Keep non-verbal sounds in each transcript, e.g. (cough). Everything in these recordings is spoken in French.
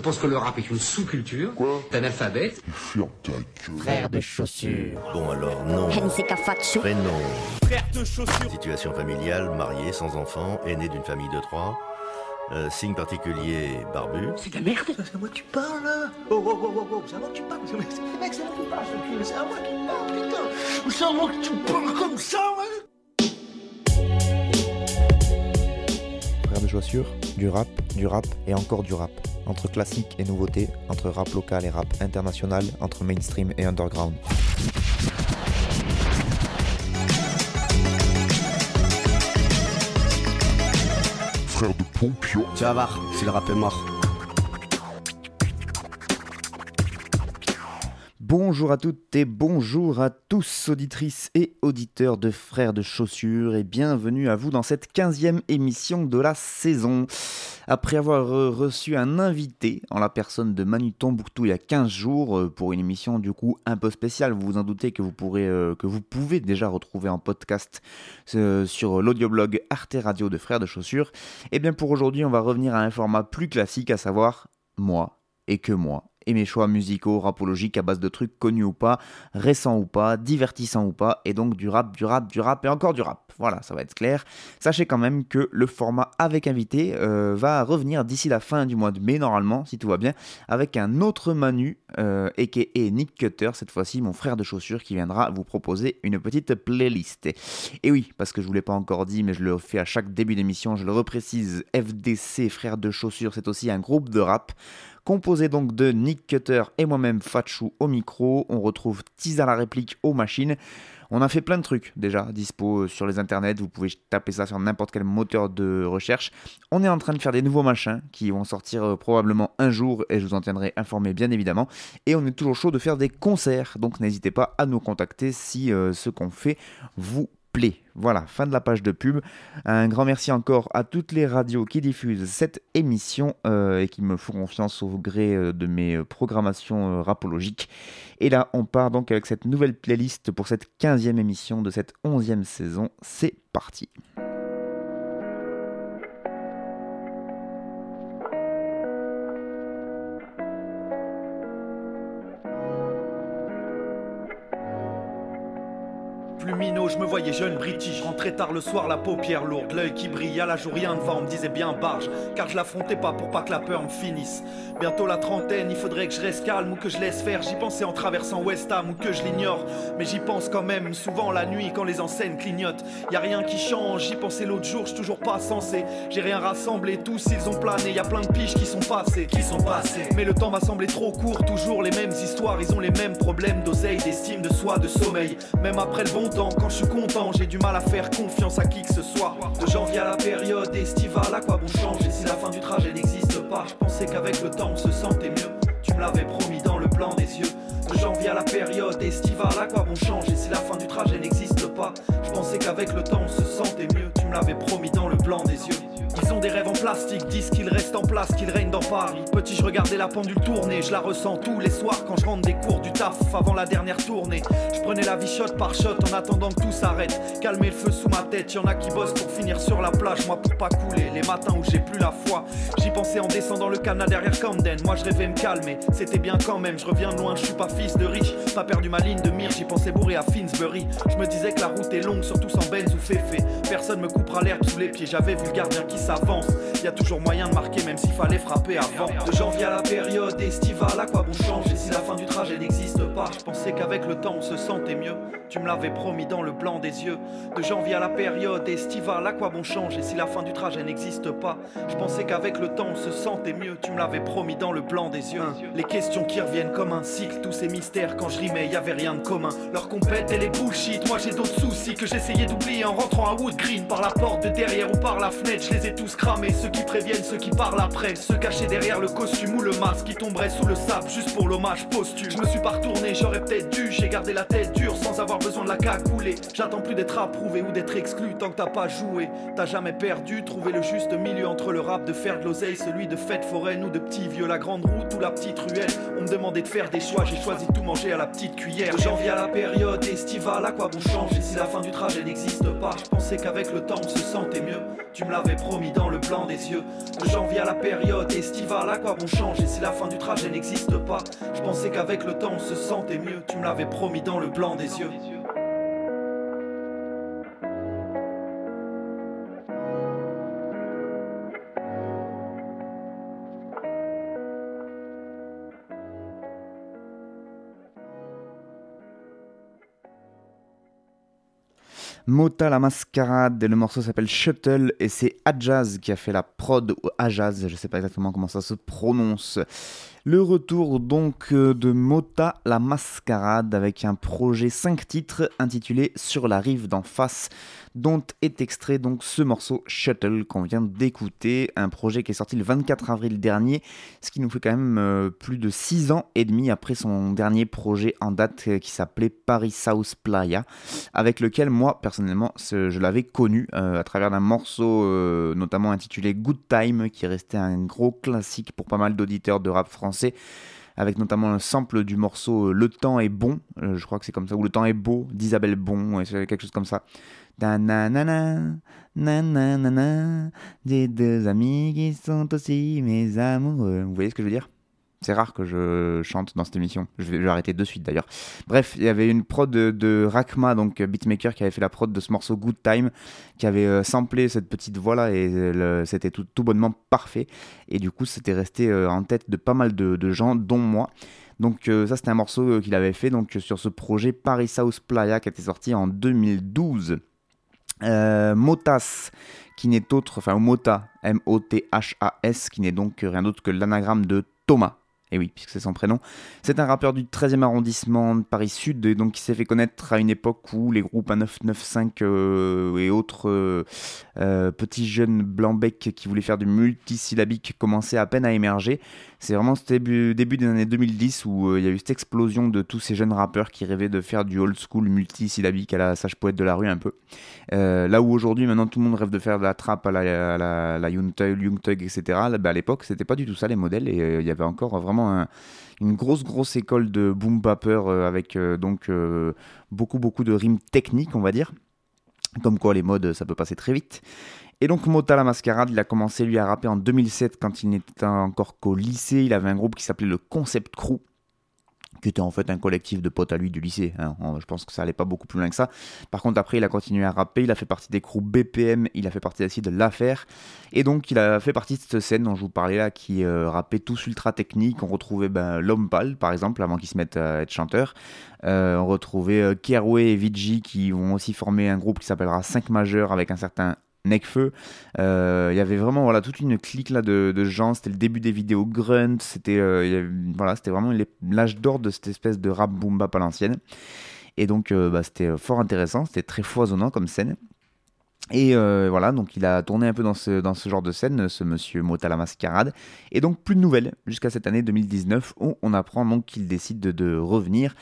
pense que le rap est une sous-culture d'un alphabet. Frère de chaussures. Bon alors, non. Prénom. Frère de chaussures. Situation familiale, marié, sans enfant, aîné d'une famille de trois. Euh, signe particulier, barbu. C'est de la merde. C'est à moi que tu parles là Oh oh oh oh oh, c'est à moi que tu parles Mec, mec, c'est à moi que tu parles, c'est à moi que tu parles, putain C'est à moi que tu parles comme ça, ouais Frère de chaussures, du rap, du rap et encore du rap. Entre classique et nouveauté, entre rap local et rap international, entre mainstream et underground. Frère de Pompio. Tu vas voir, si le rap est mort. Bonjour à toutes et bonjour à tous, auditrices et auditeurs de Frères de Chaussures, et bienvenue à vous dans cette 15e émission de la saison. Après avoir euh, reçu un invité en la personne de Manu Tombouctou il y a 15 jours euh, pour une émission du coup un peu spéciale, vous vous en doutez que vous, euh, pouvez déjà retrouver en podcast sur l'audioblog Arte Radio de Frères de Chaussures, et bien pour aujourd'hui on va revenir à un format plus classique, à savoir moi et que moi et mes choix musicaux, rapologiques à base de trucs connus ou pas, récents ou pas, divertissants ou pas, et donc du rap, du rap, du rap et encore du rap. Voilà, ça va être clair. Sachez quand même que le format avec invité euh, va revenir d'ici la fin du mois de mai, normalement, si tout va bien, avec un autre Manu, euh, a.k.a. Nick Cutter, cette fois-ci mon frère de chaussures, qui viendra vous proposer une petite playlist. Et oui, parce que je vous l'ai pas encore dit, mais je le fais à chaque début d'émission, je le reprécise, FDC, frère de chaussures, c'est aussi un groupe de rap composé donc de Nick Cutter et moi-même Fatchou au micro. On retrouve Tease à la réplique aux machines. On a fait plein de trucs déjà dispo sur les internets, vous pouvez taper ça sur n'importe quel moteur de recherche. On est en train de faire des nouveaux machins qui vont sortir euh, probablement un jour et je vous en tiendrai informé bien évidemment. Et on est toujours chaud de faire des concerts, donc n'hésitez pas à nous contacter si euh, ce qu'on fait vous Voilà, fin de la page de pub. Un grand merci encore à toutes les radios qui diffusent cette émission euh, et qui me font confiance au gré euh, de mes euh, programmations rapologiques. Et là, on part donc avec cette nouvelle playlist pour cette 15e émission de cette 11e saison. C'est parti. Je me voyais jeune british, rentrais tard le soir, la paupière lourde, l'œil qui brille, à la jour rien devant, on me disait bien barge, car je l'affrontais pas pour pas que la peur me finisse. Bientôt la trentaine, il faudrait que je reste calme ou que je laisse faire, j'y pensais en traversant West Ham ou que je l'ignore, mais j'y pense quand même, souvent la nuit quand les enseignes clignotent. Y a rien qui change, j'y pensais l'autre jour, je toujours pas censé, j'ai rien rassemblé, tous ils ont plané, y a plein de piges qui sont passées, qui sont passées. Mais le temps m'a semblé trop court, toujours les mêmes histoires, ils ont les mêmes problèmes d'oseille, d'estime, de soi, de sommeil. Même après le bon temps, quand je suis content, j'ai du mal à faire confiance à qui que ce soit. De janvier à la période estivale, à quoi bon changer si la fin du trajet n'existe pas? Je pensais qu'avec le temps on se sentait mieux. Tu me l'avais promis dans le blanc des yeux. De janvier à la période estivale, à quoi bon changer si la fin du trajet n'existe pas? Je pensais qu'avec le temps on se sentait mieux. Tu me l'avais promis dans le blanc des yeux. Ils ont des rêves en plastique, disent qu'ils restent en place, qu'ils règnent dans Paris. Petit, je regardais la pendule tourner, je la ressens tous les soirs quand je rentre des cours du taf avant la dernière tournée. Je prenais la vie shot par shot en attendant que tout s'arrête. Calmer le feu sous ma tête, y en a qui bossent pour finir sur la plage, moi pour pas couler. Les matins où j'ai plus la foi, j'y pensais en descendant le canal derrière Camden. Moi je rêvais me calmer, c'était bien quand même. Je reviens loin, je suis pas fils de riche, pas perdu ma ligne de mire, j'y pensais bourré à Finsbury. Je me disais que la route est longue, surtout sans Benz ou Féfé. Personne me coupera l'herbe sous les pieds, j'avais vu le gardien qui s'avance. Y a toujours moyen de marquer, même s'il fallait frapper avant. De janvier à la période estivale, à quoi bon changer si la fin du trajet n'existe pas? Je pensais qu'avec le temps on se sentait mieux. Tu me l'avais promis dans le blanc des yeux. De janvier à la période estivale, à quoi bon changer si la fin du trajet n'existe pas? Je pensais qu'avec le temps on se sentait mieux. Tu me l'avais promis dans le blanc des yeux. Les questions qui reviennent comme un cycle, tous ces mystères quand je rimais, y rien de commun. Leur compète et les bullshit, moi j'ai d'autres soucis que j'essayais d'oublier en rentrant à Wood Green. Par la porte de derrière ou par la fenêtre, je les ai tous cramés. Ceux qui préviennent, ceux qui parlent après, ceux cachés derrière le costume ou le masque qui tomberait sous le sable juste pour l'hommage posthume. Je me suis pas retourné, j'aurais peut-être dû, j'ai gardé la tête dure sans avoir besoin de la cagouler. J'attends plus d'être approuvé ou d'être exclu tant que t'as pas joué. T'as jamais perdu, trouver le juste milieu entre le rap de faire de l'oseille, celui de fête foraine ou de petit vieux, la grande route ou la petite ruelle. On me demandait de faire des choix, j'ai choisi de tout manger à la petite cuillère. De janvier à la période estivale, à quoi bon changer si la fin du trajet n'existe pas? Je pensais qu'avec le temps on se sentait mieux. Tu me l'avais promis dans le blanc des yeux. À la période estivale, à quoi bon changer si la fin du trajet n'existe pas? Je pensais qu'avec le temps on se sentait mieux. Tu me l'avais promis dans le blanc des yeux. Mota la mascarade, et le morceau s'appelle Shuttle et c'est Ajaz qui a fait la prod, ou Ajaz, je sais pas exactement comment ça se prononce. Le retour donc euh, de Mota la mascarade avec un projet 5 titres intitulé Sur la rive d'en face dont est extrait donc ce morceau Shuttle qu'on vient d'écouter, un projet qui est sorti le 24 avril dernier, ce qui nous fait quand même euh, plus de 6 ans et demi après son dernier projet en date euh, qui s'appelait Paris South Playa, avec lequel moi personnellement je l'avais connu euh, à travers un morceau notamment intitulé Good Time qui est resté un gros classique pour pas mal d'auditeurs de rap français avec notamment un sample du morceau Le temps est bon, je crois que c'est comme ça, ou Le temps est beau d'Isabelle Bon, quelque chose comme ça. Nanana, nanana, des deux amis qui sont aussi mes amoureux. Vous voyez ce que je veux dire? C'est rare que je chante dans cette émission. Je vais, arrêter de suite d'ailleurs. Bref, il y avait une prod de, de, Rakma, donc beatmaker, qui avait fait la prod de ce morceau Good Time, qui avait euh, samplé cette petite voix là et c'était tout, bonnement parfait. Et du coup, c'était resté euh, en tête de pas mal de, gens, dont moi. Donc euh, ça, c'était un morceau qu'il avait fait donc sur ce projet Paris South Playa qui était sorti en 2012. Euh, Motas, qui n'est autre, enfin Mota, M-O-T-H-A-S, qui n'est donc rien d'autre que l'anagramme de Thomas. Et oui, puisque c'est son prénom. C'est un rappeur du 13e arrondissement de Paris Sud, et donc qui s'est fait connaître à une époque où les groupes 995 euh, et autres euh, euh, petits jeunes blancs-becs qui voulaient faire du multisyllabique commençaient à peine à émerger. C'est vraiment ce début, des années 2010 où il y a eu cette explosion de tous ces jeunes rappeurs qui rêvaient de faire du old school multisyllabique à la sage poète de la rue un peu. là où aujourd'hui, maintenant, tout le monde rêve de faire de la trappe à la, la, Young Thug, etc. Bah, à l'époque, c'était pas du tout ça les modèles, et il y avait encore vraiment une grosse grosse école de boom bapper euh, avec euh, donc euh, beaucoup beaucoup de rimes techniques on va dire comme quoi les modes ça peut passer très vite et donc Mota la Mascarade, il a commencé lui à rapper en 2007 quand il n'était encore qu'au lycée. Il avait un groupe qui s'appelait le Concept Crew qui était en fait un collectif de potes à lui du lycée. Hein. Je pense que ça allait pas beaucoup plus loin que ça. Par contre, après, il a continué à rapper, il a fait partie des crews BPM, il a fait partie aussi de l'affaire. Et donc, il a fait partie de cette scène dont je vous parlais là, qui euh, rappait tous ultra techniques. On retrouvait ben, L'Homme Pâle, par exemple, avant qu'il se mette à être chanteur. Euh, on retrouvait euh, et Vigi qui ont aussi formé un groupe qui s'appellera 5 majeurs avec un certain Necfeu. Euh, il y avait vraiment voilà, toute une clique là de, gens. C'était le début des vidéos grunt. C'était euh, voilà, vraiment l'âge d'or de cette espèce de rap boom bap l'ancienne. Et donc euh, bah, c'était fort intéressant. C'était très foisonnant comme scène. Et voilà, donc il a tourné un peu dans ce, dans ce genre de scène, ce monsieur Mota la Mascarade. Et donc plus de nouvelles jusqu'à cette année 2019 où on apprend donc qu'il décide de, de revenir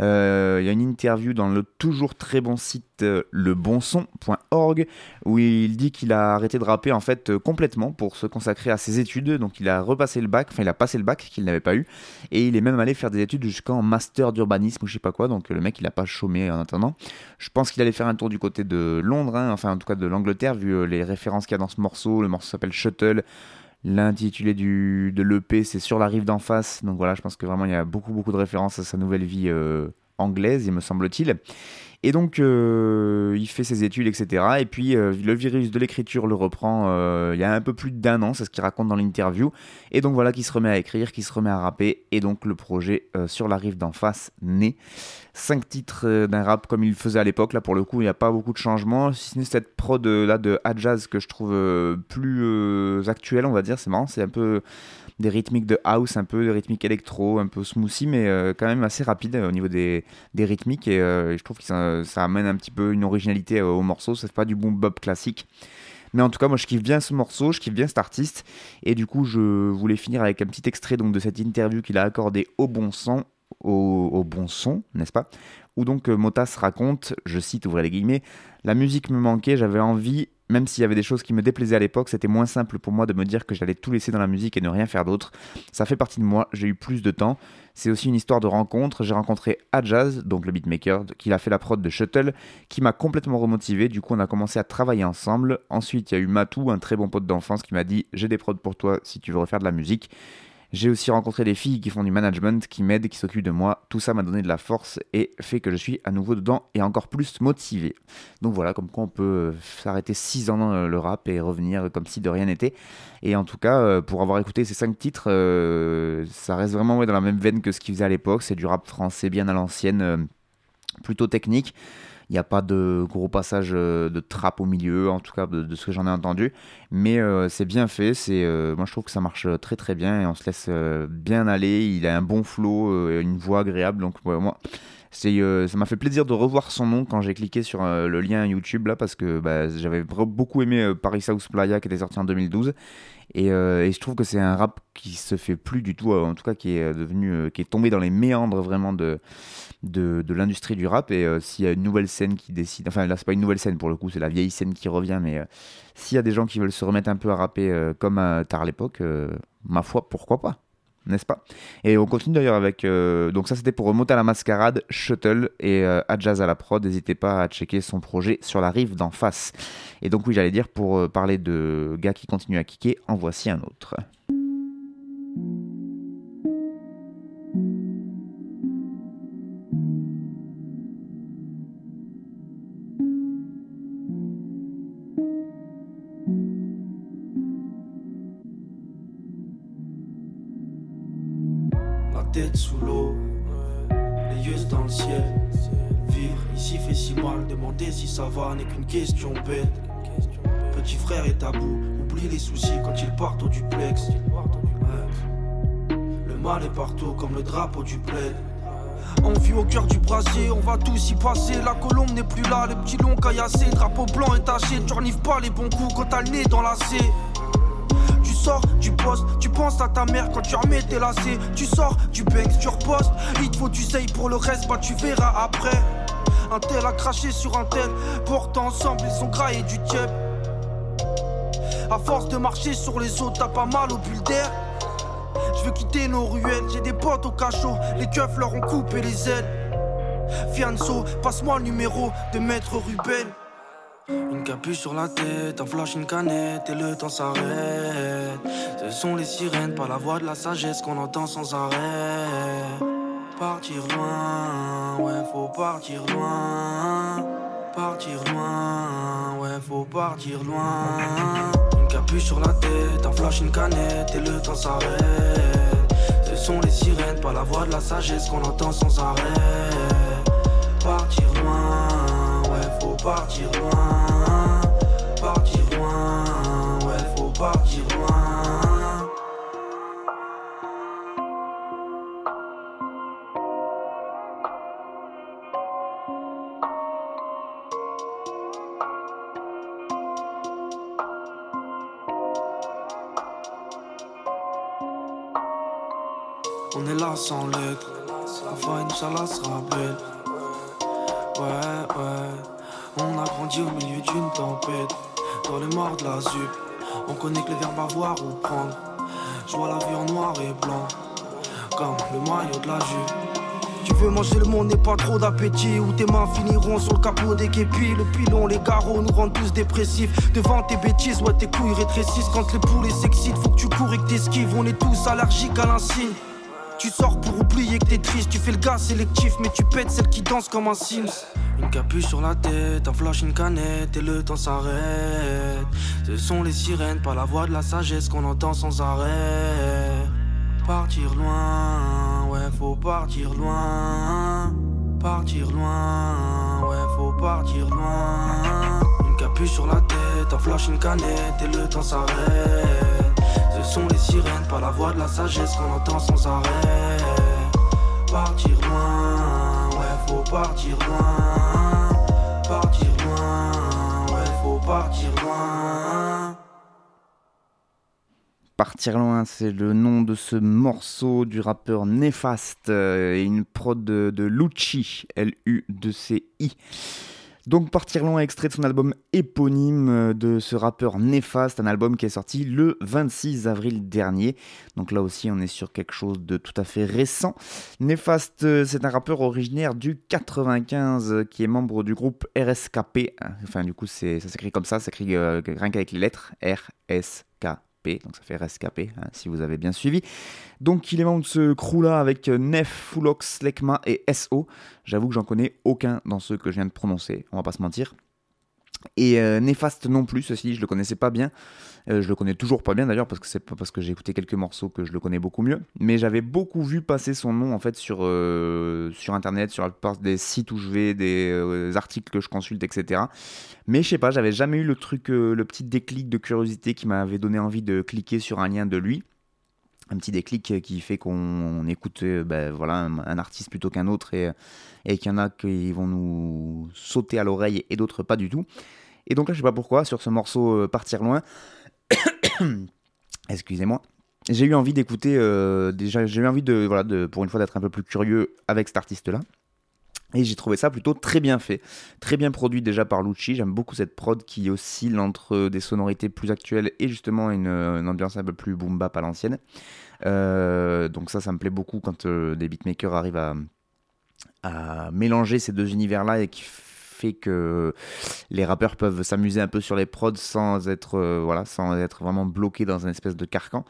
euh, il y a une interview dans le toujours très bon site euh, lebonson.org où il dit qu'il a arrêté de rapper en fait euh, complètement pour se consacrer à ses études. Donc il a repassé le bac, enfin il a passé le bac qu'il n'avait pas eu et il est même allé faire des études jusqu'en master d'urbanisme ou je sais pas quoi. Donc le mec il a pas chômé en attendant. Je pense qu'il allait faire un tour du côté de Londres, hein, enfin en tout cas de l'Angleterre vu les références qu'il y a dans ce morceau. Le morceau s'appelle Shuttle. L'intitulé de l'EP, c'est Sur la rive d'en face. Donc voilà, je pense que vraiment il y a beaucoup, beaucoup de références à sa nouvelle vie euh, anglaise, il me semble-t-il. Et donc, euh, il fait ses études, etc. Et puis, euh, le virus de l'écriture le reprend euh, il y a un peu plus d'un an, c'est ce qu'il raconte dans l'interview. Et donc, voilà, qui se remet à écrire, qui se remet à rapper. Et donc, le projet Sur la rive d'en face naît. Cinq titres d'un rap comme il faisait à l'époque. Là, pour le coup, il n'y a pas beaucoup de changements. Si ce n'est cette prod là de Adjaz que je trouve plus actuelle, on va dire. C'est marrant, c'est un peu des rythmiques de house, un peu de rythmiques électro, un peu smoothie, mais euh, quand même assez rapide euh, au niveau des, des rythmiques. Et euh, je trouve que ça, amène un petit peu une originalité au morceau. C'est pas du boom bop classique. Mais en tout cas, moi je kiffe bien ce morceau, je kiffe bien cet artiste. Et du coup, je voulais finir avec un petit extrait donc, de cette interview qu'il a accordé au bon son, au, au bon son, n'est-ce pas? Où donc Motas raconte, je cite, ouvrez les guillemets, la musique me manquait, j'avais envie même s'il y avait des choses qui me déplaisaient à l'époque, c'était moins simple pour moi de me dire que j'allais tout laisser dans la musique et ne rien faire d'autre. Ça fait partie de moi, j'ai eu plus de temps. C'est aussi une histoire de rencontre. J'ai rencontré Adjaz, donc le beatmaker, qui a fait la prod de Shuttle, qui m'a complètement remotivé. Du coup, on a commencé à travailler ensemble. Ensuite, il y a eu Matou, un très bon pote d'enfance, qui m'a dit J'ai des prods pour toi si tu veux refaire de la musique. J'ai aussi rencontré des filles qui font du management, qui m'aident, qui s'occupent de moi. Tout ça m'a donné de la force et fait que je suis à nouveau dedans et encore plus motivé. Donc voilà, comme quoi on peut euh, s'arrêter 6 ans dans le rap et revenir comme si de rien n'était. Et en tout cas, euh, pour avoir écouté ces 5 titres, euh, ça reste vraiment dans la même veine que ce qu'il faisait à l'époque. C'est du rap français bien à l'ancienne, plutôt technique. Il n'y a pas de gros passage euh, de trappe au milieu, en tout cas de, ce que j'en ai entendu. Mais euh, c'est bien fait. Euh, moi, je trouve que ça marche très très bien et on se laisse bien aller. Il a un bon flow, une voix agréable. Donc, moi, ça m'a fait plaisir de revoir son nom quand j'ai cliqué sur le lien YouTube là parce que bah, j'avais beaucoup aimé Paris South Playa qui était sorti en 2012 et, et, je trouve que c'est un rap qui se fait plus du tout en tout cas qui est devenu qui est tombé dans les méandres vraiment de de, l'industrie du rap. Et euh, s'il y a une nouvelle scène qui décide, enfin là c'est pas une nouvelle scène pour le coup, c'est la vieille scène qui revient, mais euh, s'il y a des gens qui veulent se remettre un peu à rapper euh, comme à tard l'époque, ma foi, pourquoi pas? N'est-ce pas? Et on continue d'ailleurs avec. donc, ça, c'était pour remonter à la mascarade, Shuttle et Jazz à la prod. N'hésitez pas à checker son projet sur la rive d'en face. Et donc, oui, j'allais dire, pour parler de gars qui continuent à kicker, en voici un autre. Sous l'eau, les yeux dans le ciel. Vivre ici fait si mal, demander si ça va n'est qu'une question bête. Petit frère est à bout, oublie les soucis quand il partent au duplex. Le mal est partout comme le drapeau du bled. On vit au cœur du brasier, on va tous y passer. La colombe n'est plus là, les petits longs caillassés. Drapeau blanc est taché, tu pas les bons coups quand t'as le nez dans la C sors du poste, tu penses à ta mère quand tu remets tes lacets. Tu sors du bank, tu repostes. Il te faut du seil pour le reste, bah tu verras après. Un tel a craché sur un tel, portent ensemble, ils ont graillé du tiep. À force de marcher sur les autres, t'as pas mal au bulle d'air. Je veux quitter nos ruelles, j'ai des potes au cachot, les keufs leur ont coupé les ailes. Fianso, passe-moi le numéro de maître Ruben. Une capuche sur la tête, un flash, une canette et le temps s'arrête. Ce sont les sirènes, pas la voix de la sagesse qu'on entend sans arrêt. Partir loin, ouais, faut partir loin. Partir loin, ouais, faut partir loin. Une capuche sur la tête, un flash, une canette et le temps s'arrête. Ce sont les sirènes, pas la voix de la sagesse qu'on entend sans arrêt. Partir loin partir loin, sans lettres, enfin Inch'Allah sera belle. Ouais, ouais. On a grandi au milieu d'une tempête, dans les morts de la ZUP. On connaît que les verbes avoir ou prendre. Je vois la vie en noir et blanc, comme le maillot de la jupe. Tu veux manger le monde, n'est pas trop d'appétit. Où tes mains finiront sur le capot des képis. Le pilon, les garrots nous rendent tous dépressifs. Devant tes bêtises, ouais, tes couilles rétrécissent. Quand les poulets s'excitent, faut que tu cours et que t'esquives. On est tous allergiques à l'insigne. Tu sors pour oublier que t'es triste. Tu fais le gars sélectif, mais tu pètes celle qui danse comme un Sims. Une capuche sur la tête, un flash, une canette et le temps s'arrête. Ce sont les sirènes, pas la voix de la sagesse qu'on entend sans arrêt. Partir loin, ouais, faut partir loin. Partir loin, ouais, faut partir loin. Une capuche sur la tête, un flash, une canette et le temps s'arrête. Ce sont les sirènes, pas la voix de la sagesse qu'on entend sans arrêt. Partir loin, ouais, faut partir loin. Partir loin, c'est le nom de ce morceau du rappeur Néfaste et une prod de, de Lucci, L-U-C-I. Donc Partir loin, extrait de son album éponyme euh, de ce rappeur néfaste, un album qui est sorti le 26 avril dernier. Donc là aussi on est sur quelque chose de tout à fait récent. Néfaste, euh, c'est un rappeur originaire du 95 euh, qui est membre du groupe RSKP. Enfin du coup ça s'écrit comme ça, ça s'écrit rien qu'avec les lettres RSKP donc ça fait rescapé, hein, si vous avez bien suivi. Donc il est membre de ce crew-là avec euh, Nef, Fulox, Lekma et SO. J'avoue que j'en connais aucun dans ceux que je viens de prononcer, on va pas se mentir. Et euh, Néfaste non plus, ceci je le connaissais pas bien. Euh, je le connais toujours pas bien d'ailleurs parce que c'est pas parce que j'ai écouté quelques morceaux que je le connais beaucoup mieux. Mais j'avais beaucoup vu passer son nom en fait sur, euh, sur internet, sur la des sites où je vais, des articles que je consulte, etc. Mais je sais pas, j'avais jamais eu le truc, le petit déclic de curiosité qui m'avait donné envie de cliquer sur un lien de lui un petit déclic qui fait qu'on écoute ben, voilà, un, artiste plutôt qu'un autre et, et qu'il y en a qui vont nous sauter à l'oreille et d'autres pas du tout. Et donc là, je sais pas pourquoi, sur ce morceau euh, Partir loin, (clears throat) excusez-moi, j'ai eu envie d'écouter, euh, déjà, j'ai eu envie de, voilà, de, pour une fois d'être un peu plus curieux avec cet artiste-là. Et j'ai trouvé ça plutôt très bien fait, très bien produit déjà par Lucci. J'aime beaucoup cette prod qui oscille entre des sonorités plus actuelles et justement une, ambiance un peu plus boom bap à l'ancienne. Euh, donc ça, ça me plaît beaucoup quand des beatmakers arrivent à, à mélanger ces deux univers-là et qui fait que les rappeurs peuvent s'amuser un peu sur les prods sans être, euh, voilà, sans être vraiment bloqués dans un espèce de carcan.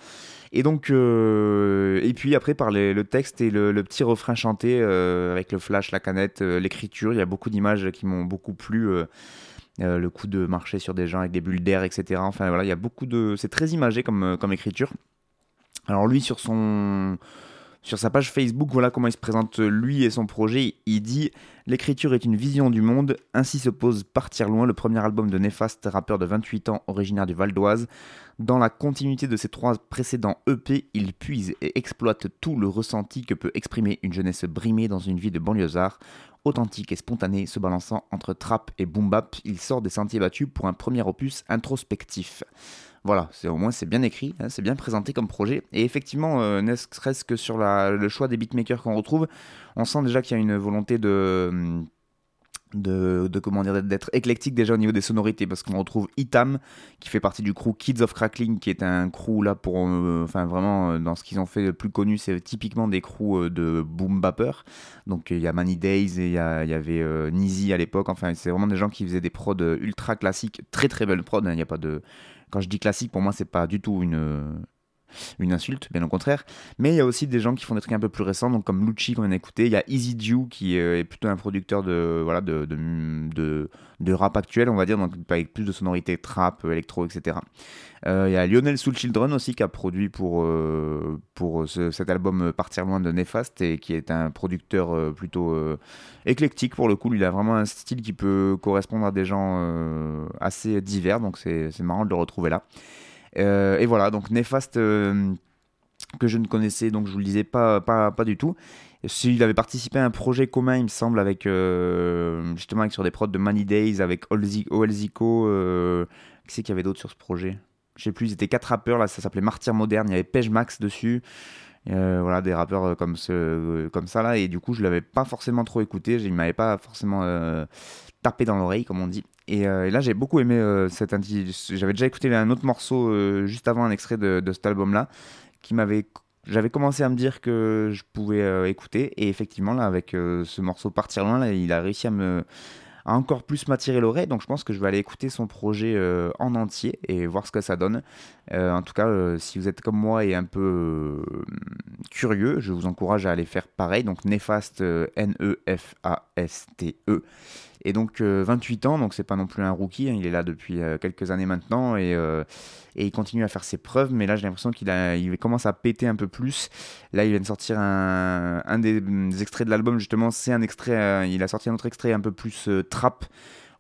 Et donc, euh, et puis après, par le texte et le, petit refrain chanté euh, avec le flash, la canette, l'écriture, il y a beaucoup d'images qui m'ont beaucoup plu. le coup de marcher sur des gens avec des bulles d'air, etc. Enfin voilà, il y a beaucoup de. C'est très imagé comme, comme écriture. Alors lui, sur son sur sa page Facebook, voilà comment il se présente lui et son projet. Il dit L'écriture est une vision du monde, ainsi se pose Partir loin, le premier album de Néfaste, rappeur de 28 ans, originaire du Val d'Oise. Dans la continuité de ses trois précédents EP, il puise et exploite tout le ressenti que peut exprimer une jeunesse brimée dans une vie de banlieusard. Authentique et spontané, se balançant entre trap et boom bap, il sort des sentiers battus pour un premier opus introspectif. Voilà, au moins c'est bien écrit, hein, c'est bien présenté comme projet. Et effectivement, euh, ne serait-ce que sur le choix des beatmakers qu'on retrouve, on sent déjà qu'il y a une volonté de de, comment dire d'être éclectique déjà au niveau des sonorités parce qu'on retrouve Itam qui fait partie du crew Kids of Crackling qui est un crew là pour euh, enfin vraiment euh, dans ce qu'ils ont fait le plus connu c'est typiquement des crews de boom bapper donc il y a Many Days et il y, avait Nizi à l'époque enfin c'est vraiment des gens qui faisaient des prods ultra classiques très très belles prods hein. il n'y a pas de quand je dis classique, pour moi, c'est pas du tout une, une insulte, bien au contraire. Mais il y a aussi des gens qui font des trucs un peu plus récents, donc comme Lucci qu'on a écouté. Il y a Easy Dew qui est plutôt un producteur de, voilà, de, de, rap actuel, on va dire, donc avec plus de sonorités trap, électro, etc. Euh, il y a Lionel Soul Children aussi qui a produit pour, euh, pour cet album Partir loin de Néfaste et qui est un producteur euh, plutôt éclectique pour le coup. Il a vraiment un style qui peut correspondre à des gens assez divers, donc c'est marrant de le retrouver là. Et voilà, donc Néfaste que je ne connaissais, donc je vous le disais pas, pas, pas du tout. S'il avait participé à un projet commun, il me semble, avec justement avec sur des prods de Money Days, avec Olzico, euh, qui c'est qu'il y avait d'autres sur ce projet? Je sais plus, ils étaient quatre rappeurs, là ça s'appelait Martyr Moderne, il y avait Pej Max dessus, euh, voilà, des rappeurs euh, comme, ce, euh, comme ça là, et du coup je l'avais pas forcément trop écouté, il m'avait pas forcément tapé dans l'oreille comme on dit. Et, là j'ai beaucoup aimé cet j'avais déjà écouté un autre morceau juste avant un extrait de, cet album là, qui m'avait j'avais commencé à me dire que je pouvais écouter et effectivement là avec ce morceau partir loin là, il a réussi à me encore plus m'attirer l'oreille. Donc je pense que je vais aller écouter son projet euh, en entier et voir ce que ça donne. Euh, en tout cas, euh, si vous êtes comme moi et un peu curieux, je vous encourage à aller faire pareil. Donc Néfaste, N-E-F-A-S-T-E. Et donc 28 ans, donc c'est pas non plus un rookie, hein. il est là depuis quelques années maintenant et, et, il continue à faire ses preuves, mais là j'ai l'impression qu'il il commence à péter un peu plus. Là il vient de sortir un, des, extraits de l'album justement, c'est un extrait, il a sorti un autre extrait un peu plus trap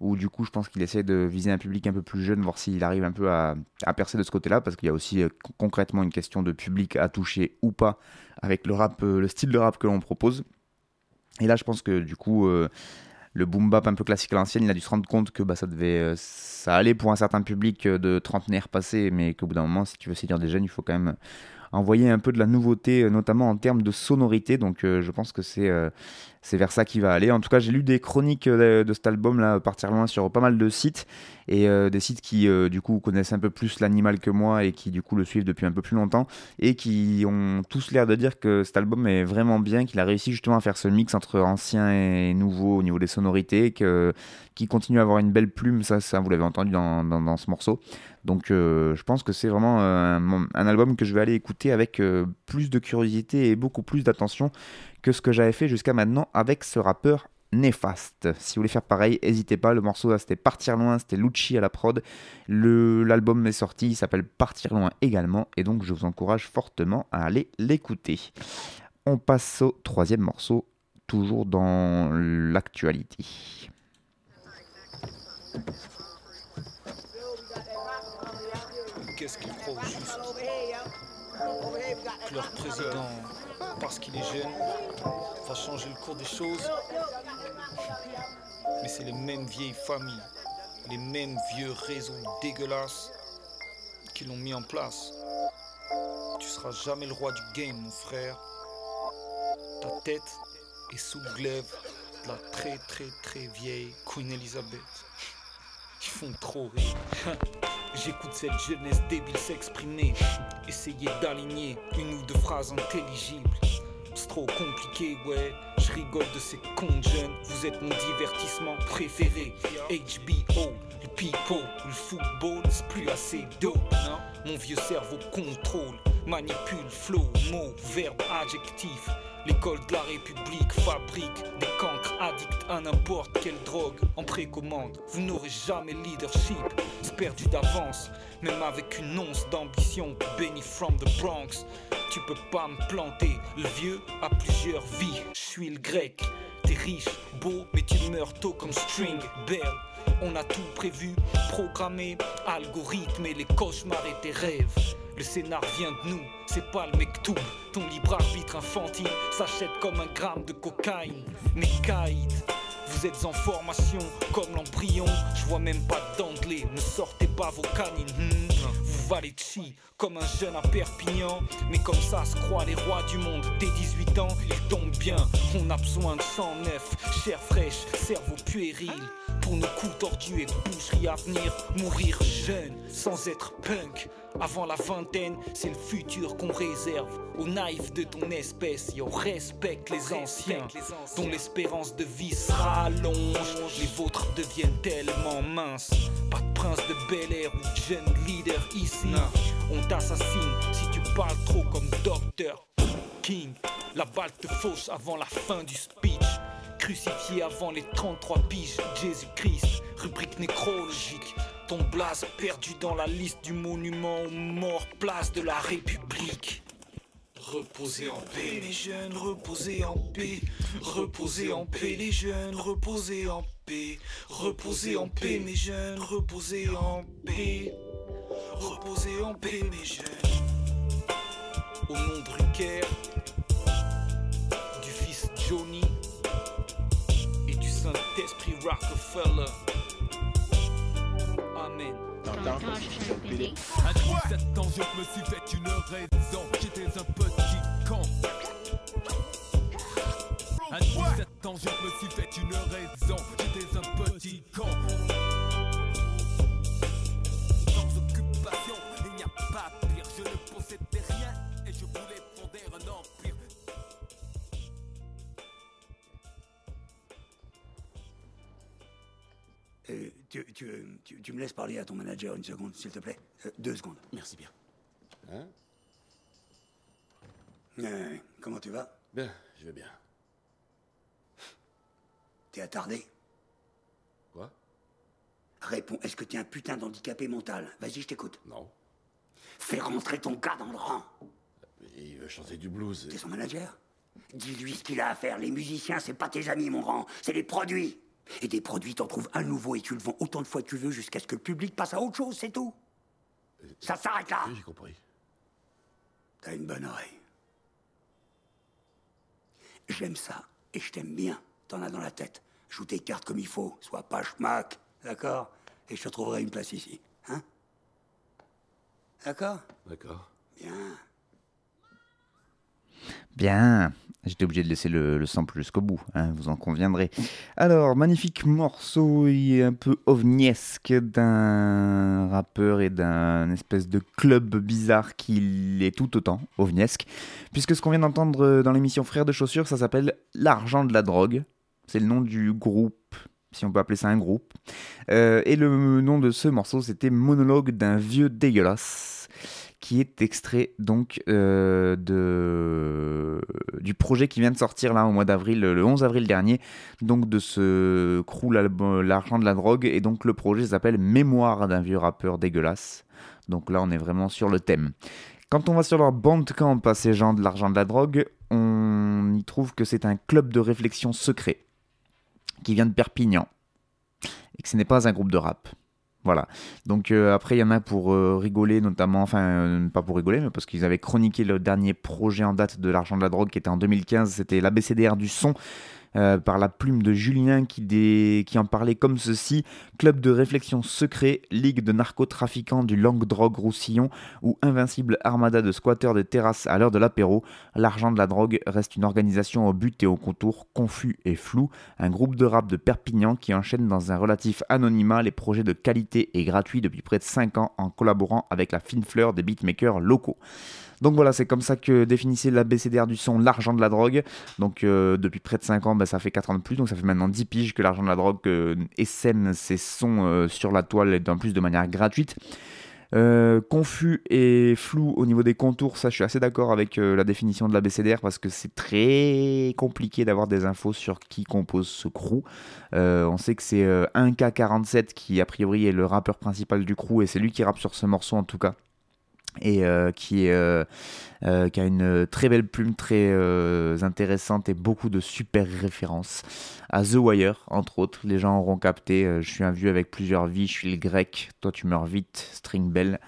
où du coup je pense qu'il essaie de viser un public un peu plus jeune, voir s'il arrive un peu à percer de ce côté-là, parce qu'il y a aussi concrètement une question de public à toucher ou pas avec le rap, le style de rap que l'on propose. Et là je pense que du coup le boom bap un peu classique à l'ancienne, il a dû se rendre compte que bah, ça devait, ça allait pour un certain public de trentenaires passés, mais qu'au bout d'un moment, si tu veux séduire des jeunes, il faut quand même envoyer un peu de la nouveauté, notamment en termes de sonorité. Donc je pense que c'est c'est vers ça qu'il va aller. En tout cas, j'ai lu des chroniques de, cet album là, partir loin sur pas mal de sites et euh, des sites qui euh, du coup connaissent un peu plus l'animal que moi et qui du coup le suivent depuis un peu plus longtemps et qui ont tous l'air de dire que cet album est vraiment bien, qu'il a réussi justement à faire ce mix entre ancien et nouveau au niveau des sonorités, que qui continue à avoir une belle plume, ça, ça vous l'avez entendu dans, dans, ce morceau. Donc euh, je pense que c'est vraiment un, un, album que je vais aller écouter avec plus de curiosité et beaucoup plus d'attention que ce que j'avais fait jusqu'à maintenant avec ce rappeur néfaste. Si vous voulez faire pareil, n'hésitez pas. Le morceau c'était Partir loin, c'était Lucci à la prod. L'album est sorti, il s'appelle Partir loin également, et donc je vous encourage fortement à aller l'écouter. On passe au troisième morceau, toujours dans l'actualité. Croit juste Leur président parce qu'il est jeune, va changer le cours des choses. Mais c'est les mêmes vieilles familles, les mêmes vieux réseaux dégueulasses qui l'ont mis en place. Tu seras jamais le roi du game, mon frère. Ta tête est sous le glaive de la très très très vieille Queen Elizabeth. Ils font trop rire. (laughs) J'écoute cette jeunesse débile s'exprimer. Essayer d'aligner une ou deux phrases intelligibles. C'est trop compliqué, ouais. Je rigole de ces cons jeunes. Vous êtes mon divertissement préféré. HBO, le people, le football, c'est plus assez d'eau. Mon vieux cerveau contrôle, manipule, flow, mots, verbe, adjectif. L'école de la République fabrique des cancres addicts à n'importe quelle drogue en précommande. Vous n'aurez jamais leadership, c'est perdu d'avance. Même avec une once d'ambition, Benny from the Bronx, tu peux pas me planter. Le vieux a plusieurs vies, je suis le grec. T'es riche, beau, mais tu meurs tôt comme string bell. On a tout prévu, programmé, algorithme et les cauchemars et tes rêves. Le scénar vient de nous, c'est pas le mec tout. Ton libre arbitre infantile s'achète comme un gramme de cocaïne. Mais vous êtes en formation comme l'embryon. Je vois même pas d'anglais, ne sortez pas vos canines. Hmm. Vous valez chi comme un jeune à Perpignan. Mais comme ça se croient les rois du monde. Dès 18 ans, ils tombent bien. On a besoin de sang neuf, chair fraîche, cerveau puéril. Pour nos coups tordus et boucheries à venir, mourir jeune sans être punk. Avant la vingtaine, c'est le futur qu'on réserve aux naïfs de ton espèce et on respecte les anciens, dont l'espérance de vie s'allonge. Les vôtres deviennent tellement minces. Pas de prince de Bel Air ou de jeune leader ici. On t'assassine si tu parles trop comme Docteur King. La balle te fauche avant la fin du speech. Crucifié avant les 33 piges, Jésus-Christ, rubrique nécrologique. Ton blase perdu dans la liste du monument aux morts, place de la République. Reposez en paix les jeunes, reposez en paix, reposez en paix les jeunes, reposez en paix, reposez en paix mes jeunes, reposez en paix, reposez en paix mes jeunes. Au nom de Rucker, Saint-Esprit Rockefeller. Amen. À 17 ans, je me suis fait une raison. J'étais un petit con. À 17 ans, je me suis fait une raison. J'étais un petit con. Tu, tu, tu, me laisses parler à ton manager une seconde, s'il te plaît euh, Deux secondes. Merci bien. Hein? Euh, Comment tu vas? Bien, je vais bien. T'es attardé? Quoi? Réponds, est-ce que t'es un putain d'handicapé mental? Vas-y, je t'écoute. Non. Fais rentrer ton gars dans le rang. Il veut chanter du blues. T'es son manager? Dis-lui ce qu'il a à faire. Les musiciens, c'est pas tes amis, mon rang. C'est les produits. Et des produits, t'en trouves un nouveau et tu le vends autant de fois que tu veux jusqu'à ce que le public passe à autre chose, c'est tout. Ça s'arrête là. Oui, j'ai compris. T'as une bonne oreille. J'aime ça et je t'aime bien. T'en as dans la tête. Joue tes cartes comme il faut, sois pas schmack, d'accord? Et je te trouverai une place ici, hein? D'accord? D'accord. Bien. Bien. J'étais obligé de laisser le, le sample jusqu'au bout, hein, vous en conviendrez. Alors, magnifique morceau, est un peu ovniesque d'un rappeur et d'un espèce de club bizarre qui est tout autant ovniesque. Puisque ce qu'on vient d'entendre dans l'émission Frères de Chaussures, ça s'appelle L'argent de la drogue. C'est le nom du groupe, si on peut appeler ça un groupe. Euh, et le nom de ce morceau, c'était Monologue d'un vieux dégueulasse qui est extrait donc euh, de, du projet qui vient de sortir là au mois d'avril, le 11 avril dernier, donc de ce crew L'argent de la drogue, et donc le projet s'appelle Mémoire d'un vieux rappeur dégueulasse. Donc là on est vraiment sur le thème. Quand on va sur leur bandcamp à ces gens de l'argent de la drogue, on y trouve que c'est un club de réflexion secret qui vient de Perpignan et que ce n'est pas un groupe de rap. Voilà. Donc euh, après, il y en a pour euh, rigoler, notamment, enfin, euh, pas pour rigoler, mais parce qu'ils avaient chroniqué le dernier projet en date de l'argent de la drogue qui était en 2015, c'était l'ABCDR du son. Euh, par la plume de Julien qui, en parlait comme ceci. Club de réflexion secret, ligue de narcotrafiquants du Languedoc-Roussillon ou invincible armada de squatteurs de terrasses à l'heure de l'apéro, l'argent de la drogue reste une organisation au but et au contour confus et flou, un groupe de rap de Perpignan qui enchaîne dans un relatif anonymat les projets de qualité et gratuits depuis près de 5 ans en collaborant avec la fine fleur des beatmakers locaux. Donc voilà, c'est comme ça que définissait la BCDR du son l'argent de la drogue. Donc euh, depuis près de 5 ans, bah, ça fait 4 ans de plus, donc ça fait maintenant 10 piges que l'argent de la drogue euh, ses sons euh, sur la toile et en plus de manière gratuite. Euh, confus et flou au niveau des contours, ça je suis assez d'accord avec la définition de la BCDR parce que c'est très compliqué d'avoir des infos sur qui compose ce crew. On sait que c'est 1K47 qui a priori est le rappeur principal du crew et c'est lui qui rappe sur ce morceau en tout cas et euh, euh, euh, qui a une très belle plume, très intéressante et beaucoup de super références à The Wire, entre autres. Les gens auront capté, je suis un vieux avec plusieurs vies, je suis le grec, toi tu meurs vite, String Bell.